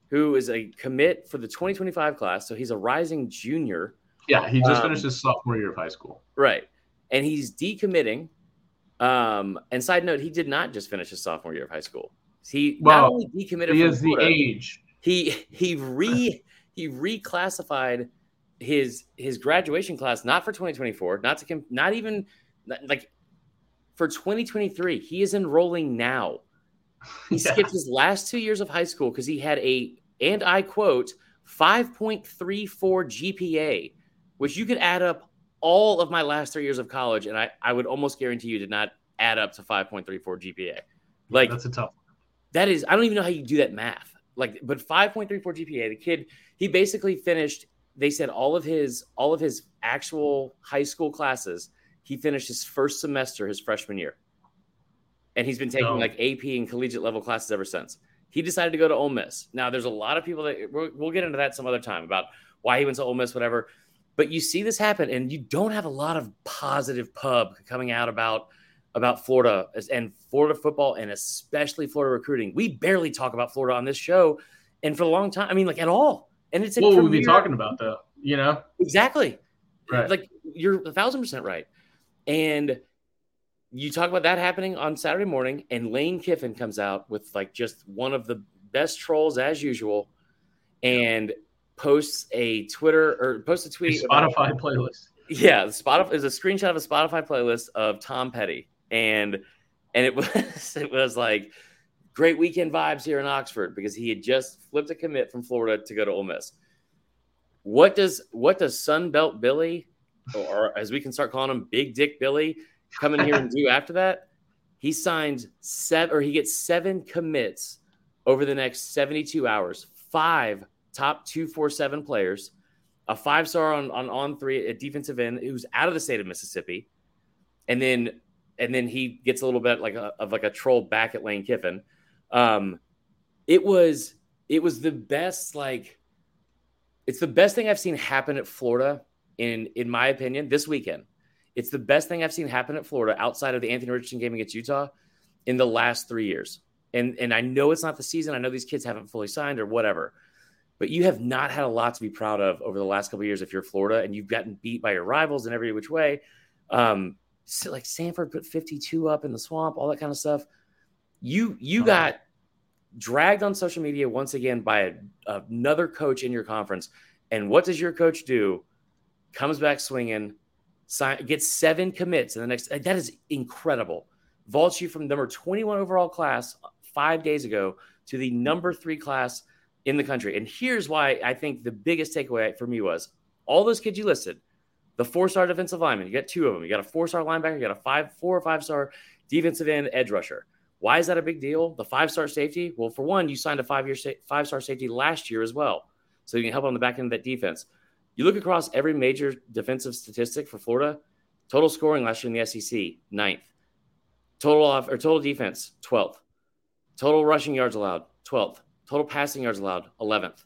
who is a commit for the 2025 class, so he's a rising junior. Yeah, he just um, finished his sophomore year of high school. Right. And he's decommitting. Um, and side note, he did not just finish his sophomore year of high school. He well, not only decommitted he has Florida, the age. He he re he reclassified his his graduation class not for 2024, not to not even like for 2023. He is enrolling now. (laughs) He yeah. skipped his last two years of high school because he had a and I quote 5.34 GPA, which you could add up all of my last three years of college, and I, I would almost guarantee you did not add up to 5.34 GPA. Like that's a tough. One. That is, I don't even know how you do that math. Like, but 5.34 GPA. The kid he basically finished they said all of his all of his actual high school classes he finished his first semester his freshman year and he's been taking like ap and collegiate level classes ever since he decided to go to Ole Miss. Now, there's a lot of people that we'll get into that some other time about why he went to Ole Miss, whatever. But you see this happen, and you don't have a lot of positive pub coming out about about Florida and Florida football, and especially Florida recruiting. We barely talk about Florida on this show, and for a long time, I mean, like at all. And it's what would we be talking about though? You know exactly. Right. Like you're a thousand percent right. And you talk about that happening on Saturday morning, and Lane Kiffin comes out with like just one of the best trolls as usual, and posts a Twitter or posts a tweet. A Spotify about, playlist. Yeah, Spotify is a screenshot of a Spotify playlist of Tom Petty, and and it (laughs) was it was like great weekend vibes here in Oxford because he had just flipped a commit from Florida to go to Ole Miss. What does what does Sunbelt Billy, or as we can start calling him, Big Dick Billy, come in here and do after that? He signs seven, or he gets seven commits over the next 72 hours. Five top two, four, seven players, a five star on, on on three, a defensive end who's out of the state of Mississippi, and then and then he gets a little bit like a, of like a troll back at Lane Kiffin um, it was it was the best like it's the best thing I've seen happen at Florida in in my opinion this weekend. It's the best thing I've seen happen at Florida outside of the Anthony Richardson game against Utah in the last three years. And and I know it's not the season. I know these kids haven't fully signed or whatever, but you have not had a lot to be proud of over the last couple years if you're Florida and you've gotten beat by your rivals in every which way. Um, so like Samford put 52 up in the swamp, all that kind of stuff. You you uh-huh. got dragged on social media once again by a, another coach in your conference, and what does your coach do? Comes back swinging, sign, gets seven commits in the next. That is incredible. Vaults you from number 21 overall class five days ago to the number three class in the country. And here's why I think the biggest takeaway for me was all those kids you listed, the four-star defensive lineman, you got two of them. You got a four-star linebacker, you got a five, four or five-star defensive end edge rusher. Why is that a big deal? The five-star safety. Well, for one, you signed a five-year five-star safety last year as well, so you can help on the back end of that defense. You look across every major defensive statistic for Florida, total scoring last year in the SEC, ninth. Total off or total defense, 12th. Total rushing yards allowed, 12th. Total passing yards allowed, 11th.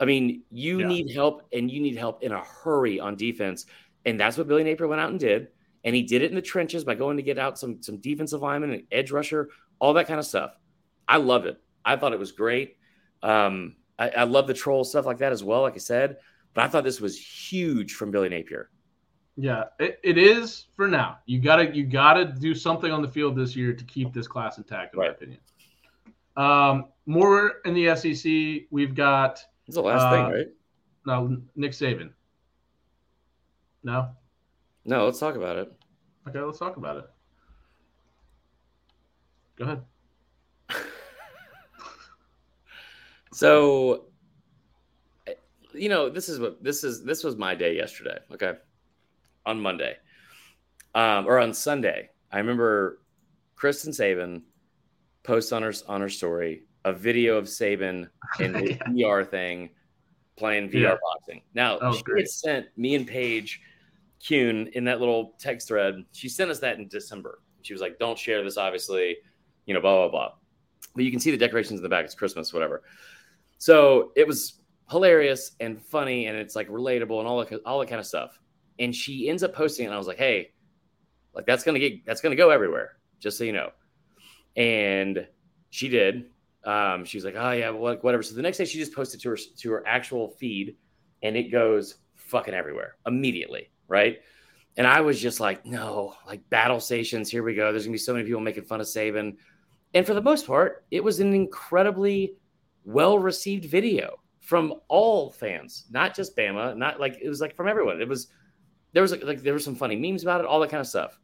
I mean, you yeah. need help and you need help in a hurry on defense. And that's what Billy Napier went out and did. And he did it in the trenches by going to get out some, some defensive linemen and edge rusher, all that kind of stuff. I loved it. I thought it was great. Um, I, I love the troll stuff like that as well, like I said. But I thought this was huge from Billy Napier. Yeah, it, it is for now. You gotta you gotta do something on the field this year to keep this class intact, in right. my opinion. Um, more in the SEC, we've got. It's the last uh, thing, right? No, Nick Saban. No. No, let's talk about it. Okay, let's talk about it. Go ahead. (laughs) so you know, this is what this is. This was my day yesterday. Okay, on Monday, um, or on Sunday. I remember Kristen Saban post on her on her story a video of Saban in his (laughs) yeah. VR thing playing VR yeah. boxing. Now oh, she great. sent me and Paige Kuhn in that little text thread. She sent us that in December. She was like, "Don't share this, obviously." You know, blah blah blah. But you can see the decorations in the back. It's Christmas, whatever. So it was hilarious and funny and it's like relatable and all that all that kind of stuff. And she ends up posting it and I was like, "Hey, like that's to get that's going to go everywhere, just so you know." And she did. Um, she was like, "Oh yeah, whatever." So the next day she just posted to her to her actual feed and it goes fucking everywhere immediately, right? And I was just like, "No, like battle stations, here we go. There's to be so many people making fun of Saban." And for the most part, it was an incredibly well received video from all fans, not just Bama, not like it was like from everyone. It was there was like, like there were some funny memes about it, all that kind of stuff.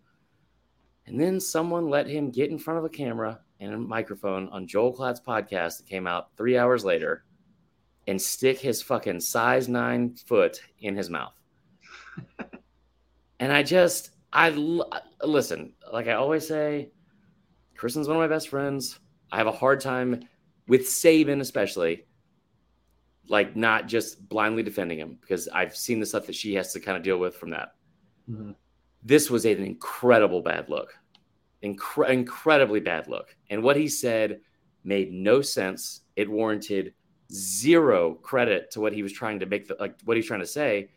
And then someone let him get in front of a camera and a microphone on Joel Klatt's podcast that came out three hours later and stick his fucking size nine foot in his mouth. and I just, I listen, like I always say, Kristen's one of my best friends. I have a hard time with Saban, especially like not just blindly defending him because I've seen the stuff that she has to kind of deal with from that. Mm-hmm. This was an incredible bad look, Incre- incredibly bad look. And what he said made no sense. It warranted zero credit to what he was trying to make, the, like what he's trying to say.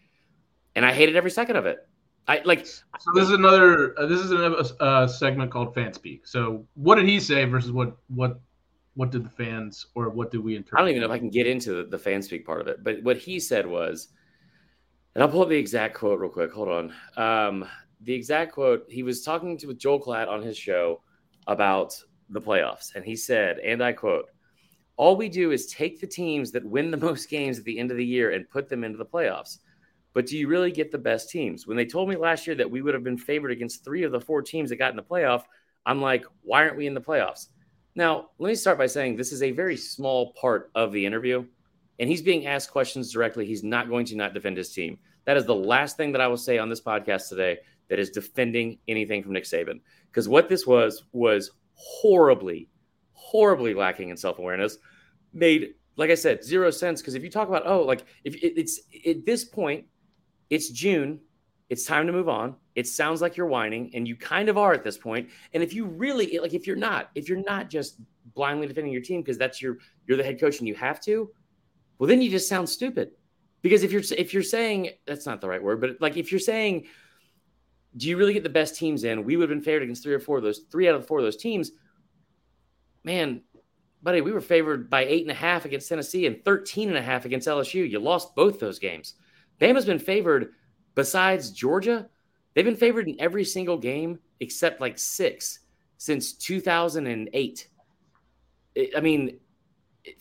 And I hated every second of it. I like. So this is another. Uh, this is another uh, segment called Fan Speak. So what did he say versus what what what did the fans or what did we interpret? I don't even know if I can get into the, the fan speak part of it, but what he said was, and I'll pull up the exact quote real quick. Hold on. Um, the exact quote he was talking to with Joel Klatt on his show about the playoffs, and he said, and I quote, "All we do is take the teams that win the (laughs) most games at the end of the year and put them into the playoffs." But do you really get the best teams? When they told me last year that we would have been favored against three of the four teams that got in the playoff, I'm like, why aren't we in the playoffs? Now, let me start by saying this is a very small part of the interview, and he's being asked questions directly. He's not going to not defend his team. That is the last thing that I will say on this podcast today that is defending anything from Nick Saban. Because what this was was horribly, horribly lacking in self awareness. Made, like I said, zero sense. Because if you talk about, oh, like if it, it's at this point, it's June, it's time to move on. It sounds like you're whining, and you kind of are at this point. And if you really like, if you're not, if you're not just blindly defending your team because that's your you're the head coach and you have to, well, then you just sound stupid. Because if you're if you're saying that's not the right word, but like if you're saying, do you really get the best teams in? We would have been favored against three or four of those, three out of the four of those teams. Man, buddy, we were favored by eight and a half against Tennessee and 13 and a half against LSU. You lost both those games. Bama's been favored besides Georgia, they've been favored in every single game except like six since 2008. I mean,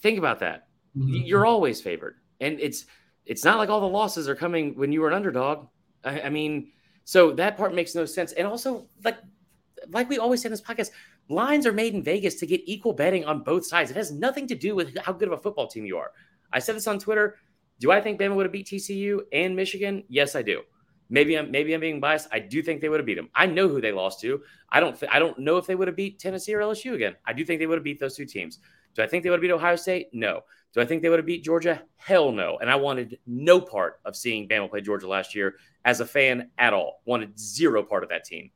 think about that. Mm-hmm. You're always favored, and it's it's not like all the losses are coming when you were an underdog. I, I mean, So that part makes no sense. And also, like, like we always say in this podcast, lines are made in Vegas to get equal betting on both sides. It has nothing to do with how good of a football team you are. I said this on Twitter. Do I think Bama would have beat TCU and Michigan? Yes, I do. Maybe I'm maybe I'm being biased. I do think they would have beat them. I know who they lost to. I don't th- I don't know if they would have beat Tennessee or LSU again. I do think they would have beat those two teams. Do I think they would have beat Ohio State? No. Do I think they would have beat Georgia? Hell no. And I wanted no part of seeing Bama play Georgia last year as a fan at all. Wanted zero part of that team.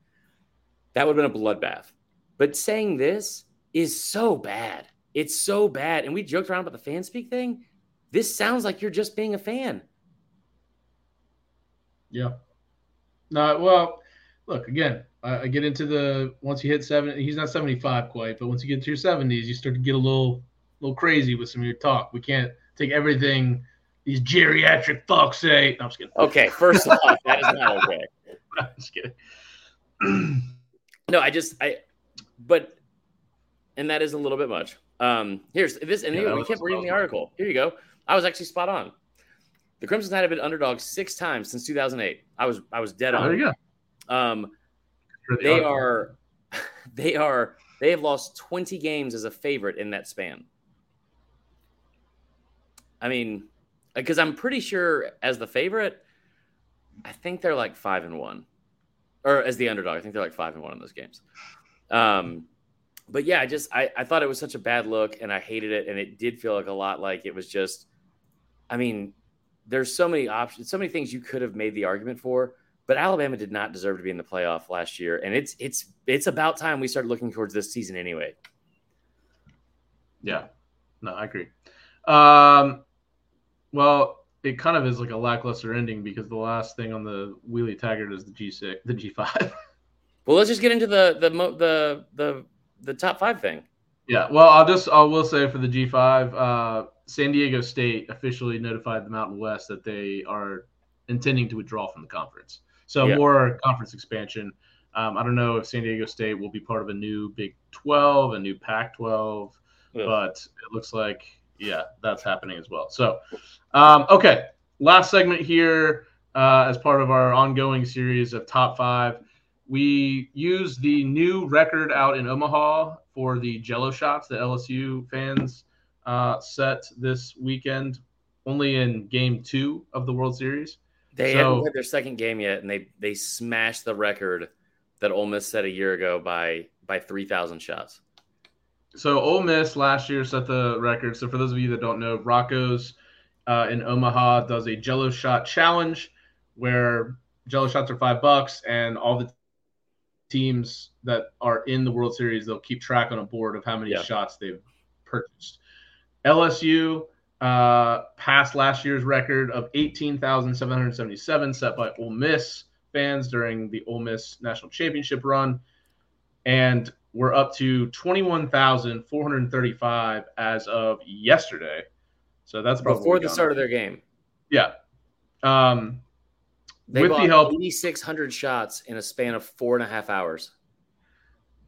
That would have been a bloodbath. But saying this is so bad. It's so bad. And we joked around about the fan speak thing. This sounds like you're just being a fan. Yeah. No, well, look, again, I, get into the once you hit seven, he's not 75 quite, but once you get to your 70s, you start to get a little little crazy with some of your talk. We can't take everything these geriatric fucks say. No, I'm just kidding. Okay, first off, that is not okay. (laughs) I'm just kidding. (clears throat) no, I just I but and that is a little bit much. Um here's this and yeah, we kept reading the article. Here you go. I was actually spot on. The Crimson Tide have been underdogs six times since 2008. I was I was dead oh, on. There you go. Um, they are (laughs) they are they have lost 20 games as a favorite in that span. I mean, because I'm pretty sure as the favorite, I think they're like five and one, or as the underdog, I think they're like five and one in those games. Um, but yeah, I just I, I thought it was such a bad look, and I hated it, and it did feel like a lot like it was just. I mean, there's so many options, so many things you could have made the argument for. But Alabama did not deserve to be in the playoff last year, and it's it's it's about time we start looking towards this season anyway. Yeah, no, I agree. Um, well, it kind of is like a lackluster ending because the last thing on the wheelie taggart is the G six, the G five. (laughs) well, let's just get into the the the the the top five thing. Yeah, well, I'll just I will say for the G five, uh, San Diego State officially notified the Mountain West that they are intending to withdraw from the conference. So yeah. more conference expansion. Um, I don't know if San Diego State will be part of a new Big 12, a new Pac 12, yeah. but it looks like, yeah, that's happening as well. So, um, okay, last segment here uh, as part of our ongoing series of top five. We use the new record out in Omaha for the Jello shots that LSU fans uh, set this weekend, only in game two of the World Series. They so, haven't played their second game yet, and they they smashed the record that Ole Miss set a year ago by by three thousand shots. So Ole Miss last year set the record. So for those of you that don't know, Rocco's uh, in Omaha does a Jello shot challenge, where Jello shots are five bucks, and all the teams that are in the World Series they'll keep track on a board of how many yeah. shots they've purchased. LSU uh, passed last year's record of 18,777 set by Ole Miss fans during the Ole Miss National Championship run. And we're up to 21,435 as of yesterday. So that's before the start of their game. Yeah. Um, they with the help 8,600 shots in a span of four and a half hours.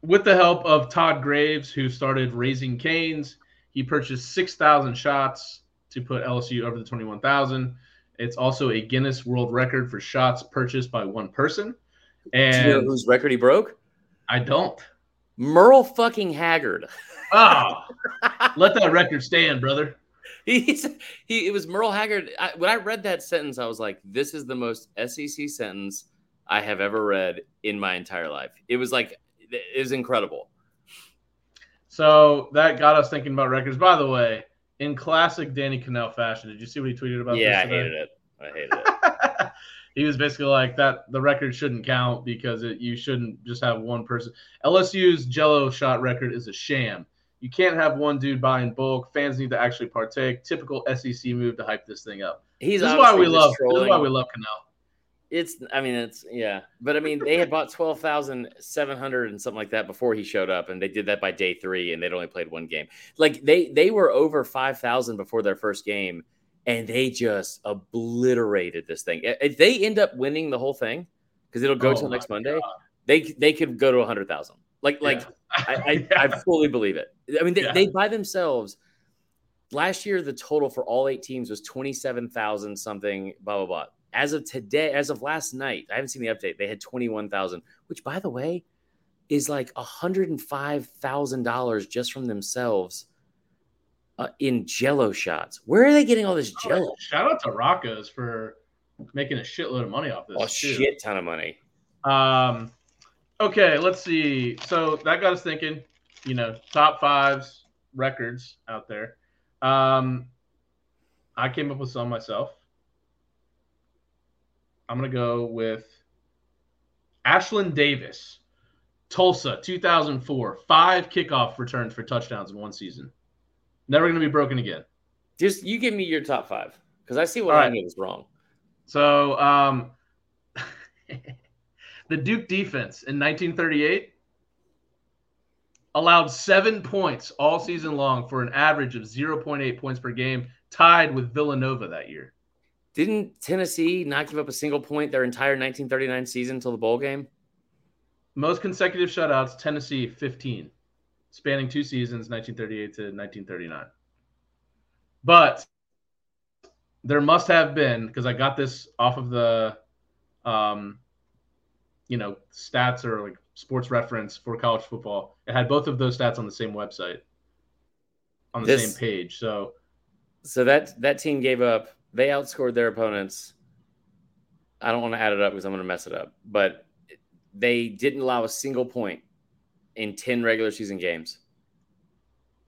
With the help of Todd Graves, who started Raising Canes he purchased 6,000 shots to put LSU over the 21,000. It's also a Guinness World Record for shots purchased by one person. And Do you know whose record he broke? I don't. Merle fucking Haggard. Oh, (laughs) let that record stand, brother. (laughs) He's he. It was Merle Haggard. I, when I read that sentence, I was like, "This is the most SEC sentence I have ever read in my entire life." It was like, it was incredible. So that got us thinking about records. By the way, in classic Danny Kanell fashion, did you see what he tweeted about? Yeah, I hated it. I hated it. He was basically like that. The record shouldn't count because it, you shouldn't just have one person. LSU's Jello shot record is a sham. You can't have one dude buy in bulk. Fans need to actually partake. Typical SEC move to hype this thing up. He's this is why we love. This is why we love Kanell. It's, I mean, it's, yeah. But I mean, they had bought 12,700 and something like that before he showed up. And they did that by day three and they'd only played one game. Like they, they were over 5,000 before their first game and they just obliterated this thing. If they end up winning the whole thing, because it'll go oh till next Monday, God. they, they could go to 100,000. Like, like yeah. I, I, (laughs) yeah. I, fully believe it. I mean, they, yeah. they by themselves, last year, the total for all eight teams was 27,000 something, blah, blah, blah as of today, as of last night, I haven't seen the update. They had 21,000, which by the way is like $105,000 just from themselves uh, in jello shots. Where are they getting all this oh, jello? Shout out to Rocco's for making a shitload of money off this. A too. shit ton of money. Um, okay, let's see. So that got us thinking, you know, top fives records out there. Um, I came up with some myself. I'm gonna go with Ashlan Davis, Tulsa, 2004. Five kickoff returns for touchdowns in one season. Never gonna be broken again. Just you give me your top five because I see what All I right. is wrong. So, um, (laughs) the Duke defense in 1938 allowed seven points all season long for an average of 0.8 points per game, tied with Villanova that year. Didn't Tennessee not give up a single point their entire 1939 season until the bowl game? Most consecutive shutouts, Tennessee 15, spanning two seasons, 1938 to 1939. But there must have been because I got this off of the, um, you know, stats or like sports reference for college football. It had both of those stats on the same website, on the this, same page. So, so that that team gave up. They outscored their opponents. I don't want to add it up because I'm going to mess it up, but they didn't allow a single point in 10 regular season games.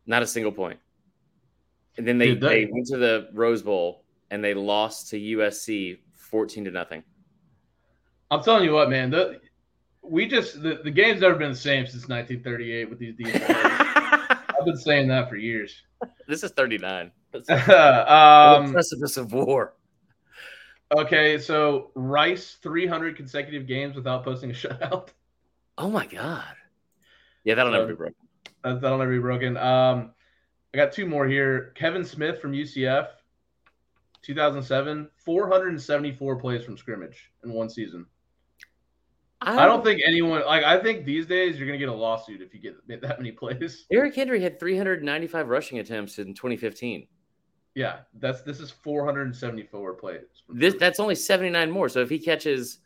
Not a single point. And then they, Dude, that, they went to the Rose Bowl and they lost to USC 14 to nothing. I'm telling you what, man, the, we just the, the game's never been the same since 1938 with these. (laughs) I've been saying that for years. This is 39. (laughs) um, the precipice of war. Okay, so Rice 300 consecutive games without posting a shutout. Oh my god. Yeah, that'll never be broken. That'll never be broken. Um, I got two more here. Kevin Smith from UCF, 2007, 474 plays from scrimmage in one season. I don't, I don't think anyone like. I think these days you're gonna get a lawsuit if you get (laughs) that many plays. Derrick Henry had 395 rushing attempts in 2015. Yeah, that's this is 474 plays. This that's only 79 more. So if he catches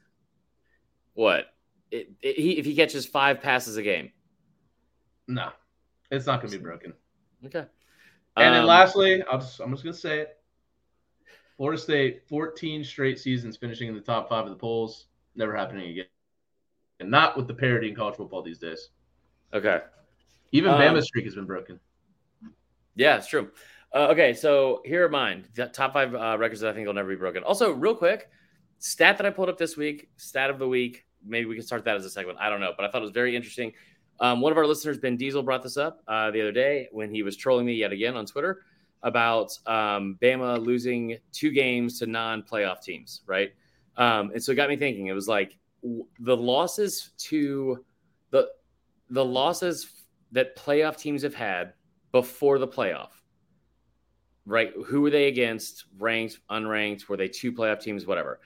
what, it, it, he, if he catches five passes a game, no, it's not gonna be broken. Okay. And um, then lastly, I'll just I'm just gonna say it. Florida State, 14 straight seasons finishing in the top five of the polls. Never happening again. And not with the parity in college football these days. Okay. Even um, Bama's streak has been broken. Yeah, it's true. Uh, okay, so here are mine. The top five uh, records that I think will never be broken. Also, real quick, stat that I pulled up this week, stat of the week. Maybe we can start that as a segment. I don't know, but I thought it was very interesting. Um, one of our listeners, Ben Diesel, brought this up uh, the other day when he was trolling me yet again on Twitter about um, Bama losing two games to non-playoff teams, right? Um, and so it got me thinking. It was like w- the losses to the the losses that playoff teams have had before the playoff, right? Who were they against? Ranked, unranked? Were they two playoff teams? Whatever.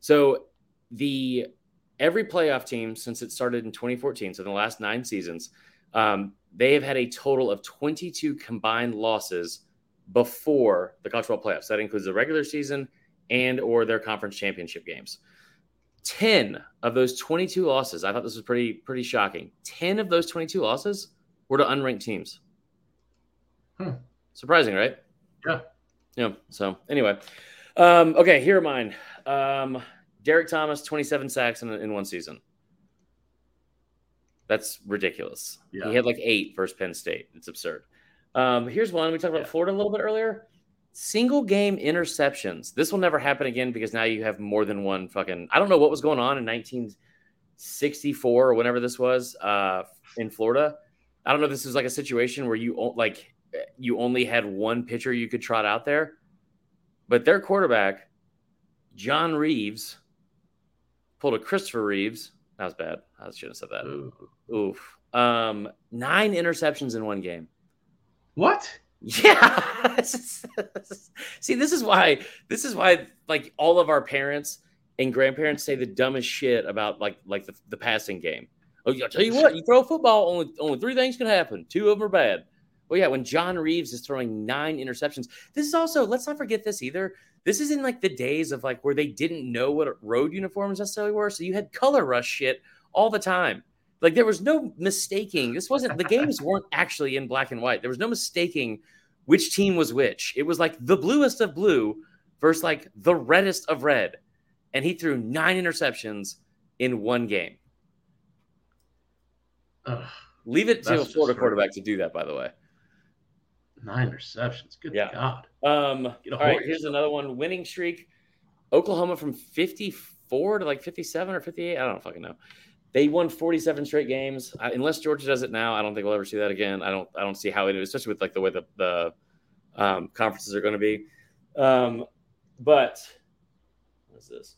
So the every playoff team since it started in 2014, so in the last nine seasons, um, they have had a total of 22 combined losses before the college football playoffs. That includes the regular season and or their conference championship games. 10 of those 22 losses, I thought this was pretty pretty shocking. 10 of those 22 losses were to unranked teams. Hmm. Surprising, right? Yeah. Yeah. So anyway, um, okay, here are mine. Um, Derrick Thomas, 27 sacks in, in one season. That's ridiculous. Yeah. He had like eight versus Penn State. It's absurd. Um, here's one. We talked about yeah. Florida a little bit earlier. Single game interceptions. This will never happen again because now you have more than one fucking. I don't know what was going on in 1964 or whenever this was uh, in Florida. I don't know if this was like a situation where you like you only had one pitcher you could trot out there, but their quarterback, John Reaves, pulled a Christopher Reeves. That was bad. I shouldn't have said that. Ooh. Oof. Um, nine interceptions in one game. What? (laughs) Yeah. See, this is why this is why like all of our parents and grandparents say the dumbest shit about like like the, the passing game. Oh, I'll tell you what, you throw a football, only only three things can happen. Two of them are bad. Oh yeah, when John Reaves is throwing nine interceptions. This is also let's not forget this either. This is in like the days of like where they didn't know what road uniforms necessarily were, so you had color rush shit all the time. Like there was no mistaking. This wasn't the games (laughs) weren't actually in black and white. There was no mistaking which team was which. It was like the bluest of blue versus like the reddest of red. And he threw nine interceptions in one game. Ugh, Leave it to a Florida quarterback to do that, by the way. Nine interceptions. Good yeah. God. Um, all right, here's another one. Winning streak. Oklahoma from 54 to like 57 or 58. I don't fucking know. They won 47 straight games. I, unless Georgia does it now, I don't think we'll ever see that again. I don't. I don't see how it is, especially with like the way the the um, conferences are going to be. Um, but what's this?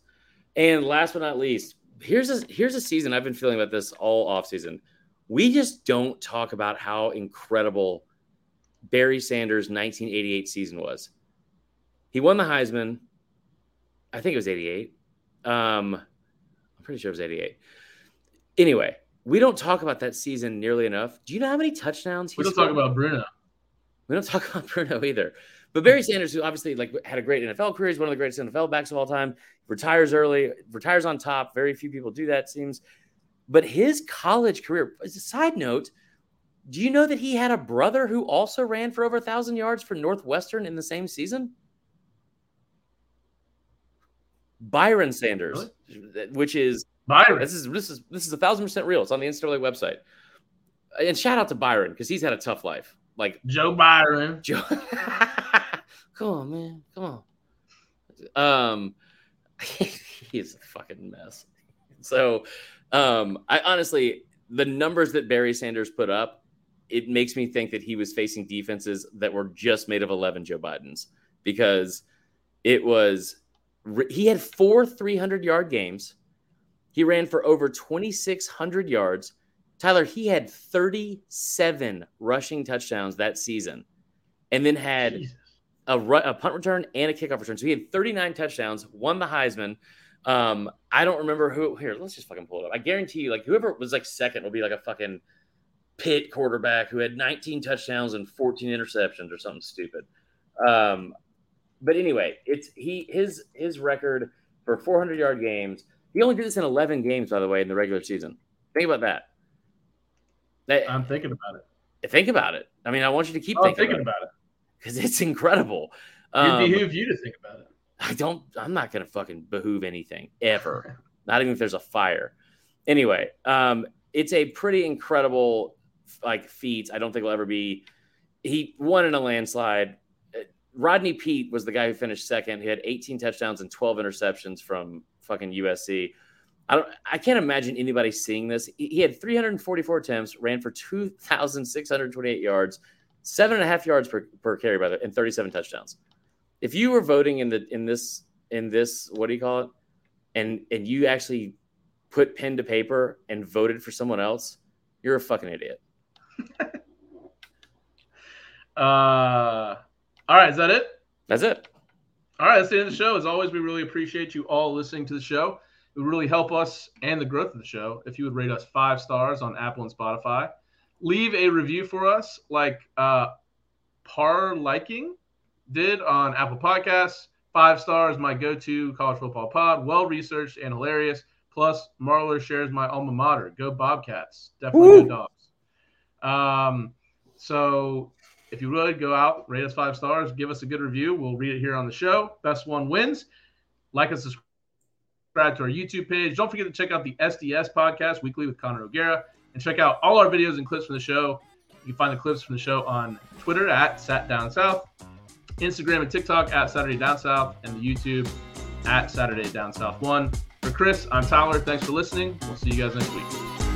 And last but not least, here's a here's a season I've been feeling about this all off season. We just don't talk about how incredible Barry Sanders' 1988 season was. He won the Heisman. I think it was 88. Um, I'm pretty sure it was 88. Anyway, we don't talk about that season nearly enough. Do you know how many touchdowns he We don't scored? talk about Bruno. We don't talk (laughs) about Bruno either. But Barry Sanders, who obviously like had a great NFL career, is one of the greatest NFL backs of all time. Retires early, retires on top. Very few people do that, seems. But his college career, as a side note, do you know that he had a brother who also ran for over a thousand yards for Northwestern in the same season? Byron Sanders, really? which is Byron. This is this is this is a thousand percent real. It's on the NCAA website. And shout out to Byron because he's had a tough life. Like Joe Byron. (laughs) Joe. Come on, man. Come on. Um, (laughs) he's a fucking mess. So, um, I honestly, the numbers that Barry Sanders put up, it makes me think that he was facing defenses that were just made of 11 Joe Bidens because it was, he had four 300 yard games. He ran for over 2,600 yards. Tyler, he had 37 rushing touchdowns that season and then had a, a punt return and a kickoff return. So he had 39 touchdowns, won the Heisman. Um, I don't remember who. Here, let's just fucking pull it up. I guarantee you, like whoever was like second will be like a fucking Pitt quarterback who had 19 touchdowns and 14 interceptions or something stupid. Um, but anyway, it's he his his record for 400 yard games. He only did this in 11 games, by the way, in the regular season. Think about that. that I'm thinking about it. Think about it. I mean, I want you to keep oh, thinking, thinking about, it. about it because it's incredible. Um, it behoove you to think about it. I don't. I'm not going to fucking behoove anything ever. (laughs) not even if there's a fire. Anyway, um, it's a pretty incredible like feats. I don't think will ever be. He won in a landslide. Uh, Rodney Peete was the guy who finished second. He had 18 touchdowns and 12 interceptions from fucking USC. I don't. I can't imagine anybody seeing this. He had 344 attempts, ran for 2,628 yards, seven and a half yards per, per carry by the and 37 touchdowns. If you were voting in the in this in this what do you call it, and and you actually put pen to paper and voted for someone else, you're a fucking idiot. (laughs) uh, all right, is that it? That's it. All right, that's the end of the show. As always, we really appreciate you all listening to the show. It would really help us and the growth of the show if you would rate us five stars on Apple and Spotify leave a review for us, like uh, Par Liking did on Apple Podcasts. Five stars, my go-to college football pod, well researched and hilarious. Plus, Marler shares my alma mater. Go Bobcats! Definitely Woo! good dogs. Um, so if you would go out, rate us five stars, give us a good review. We'll read it here on the show. Best one wins. Like and subscribe to our YouTube page. Don't forget to check out the SDS podcast weekly with Connor O'Gara and check out all our videos and clips from the show. You can find the clips from the show on Twitter at Sat Down South, Instagram and TikTok at Saturday Down South, and the YouTube at Saturday Down South One. For Chris, I'm Tyler. Thanks for listening. We'll see you guys next week.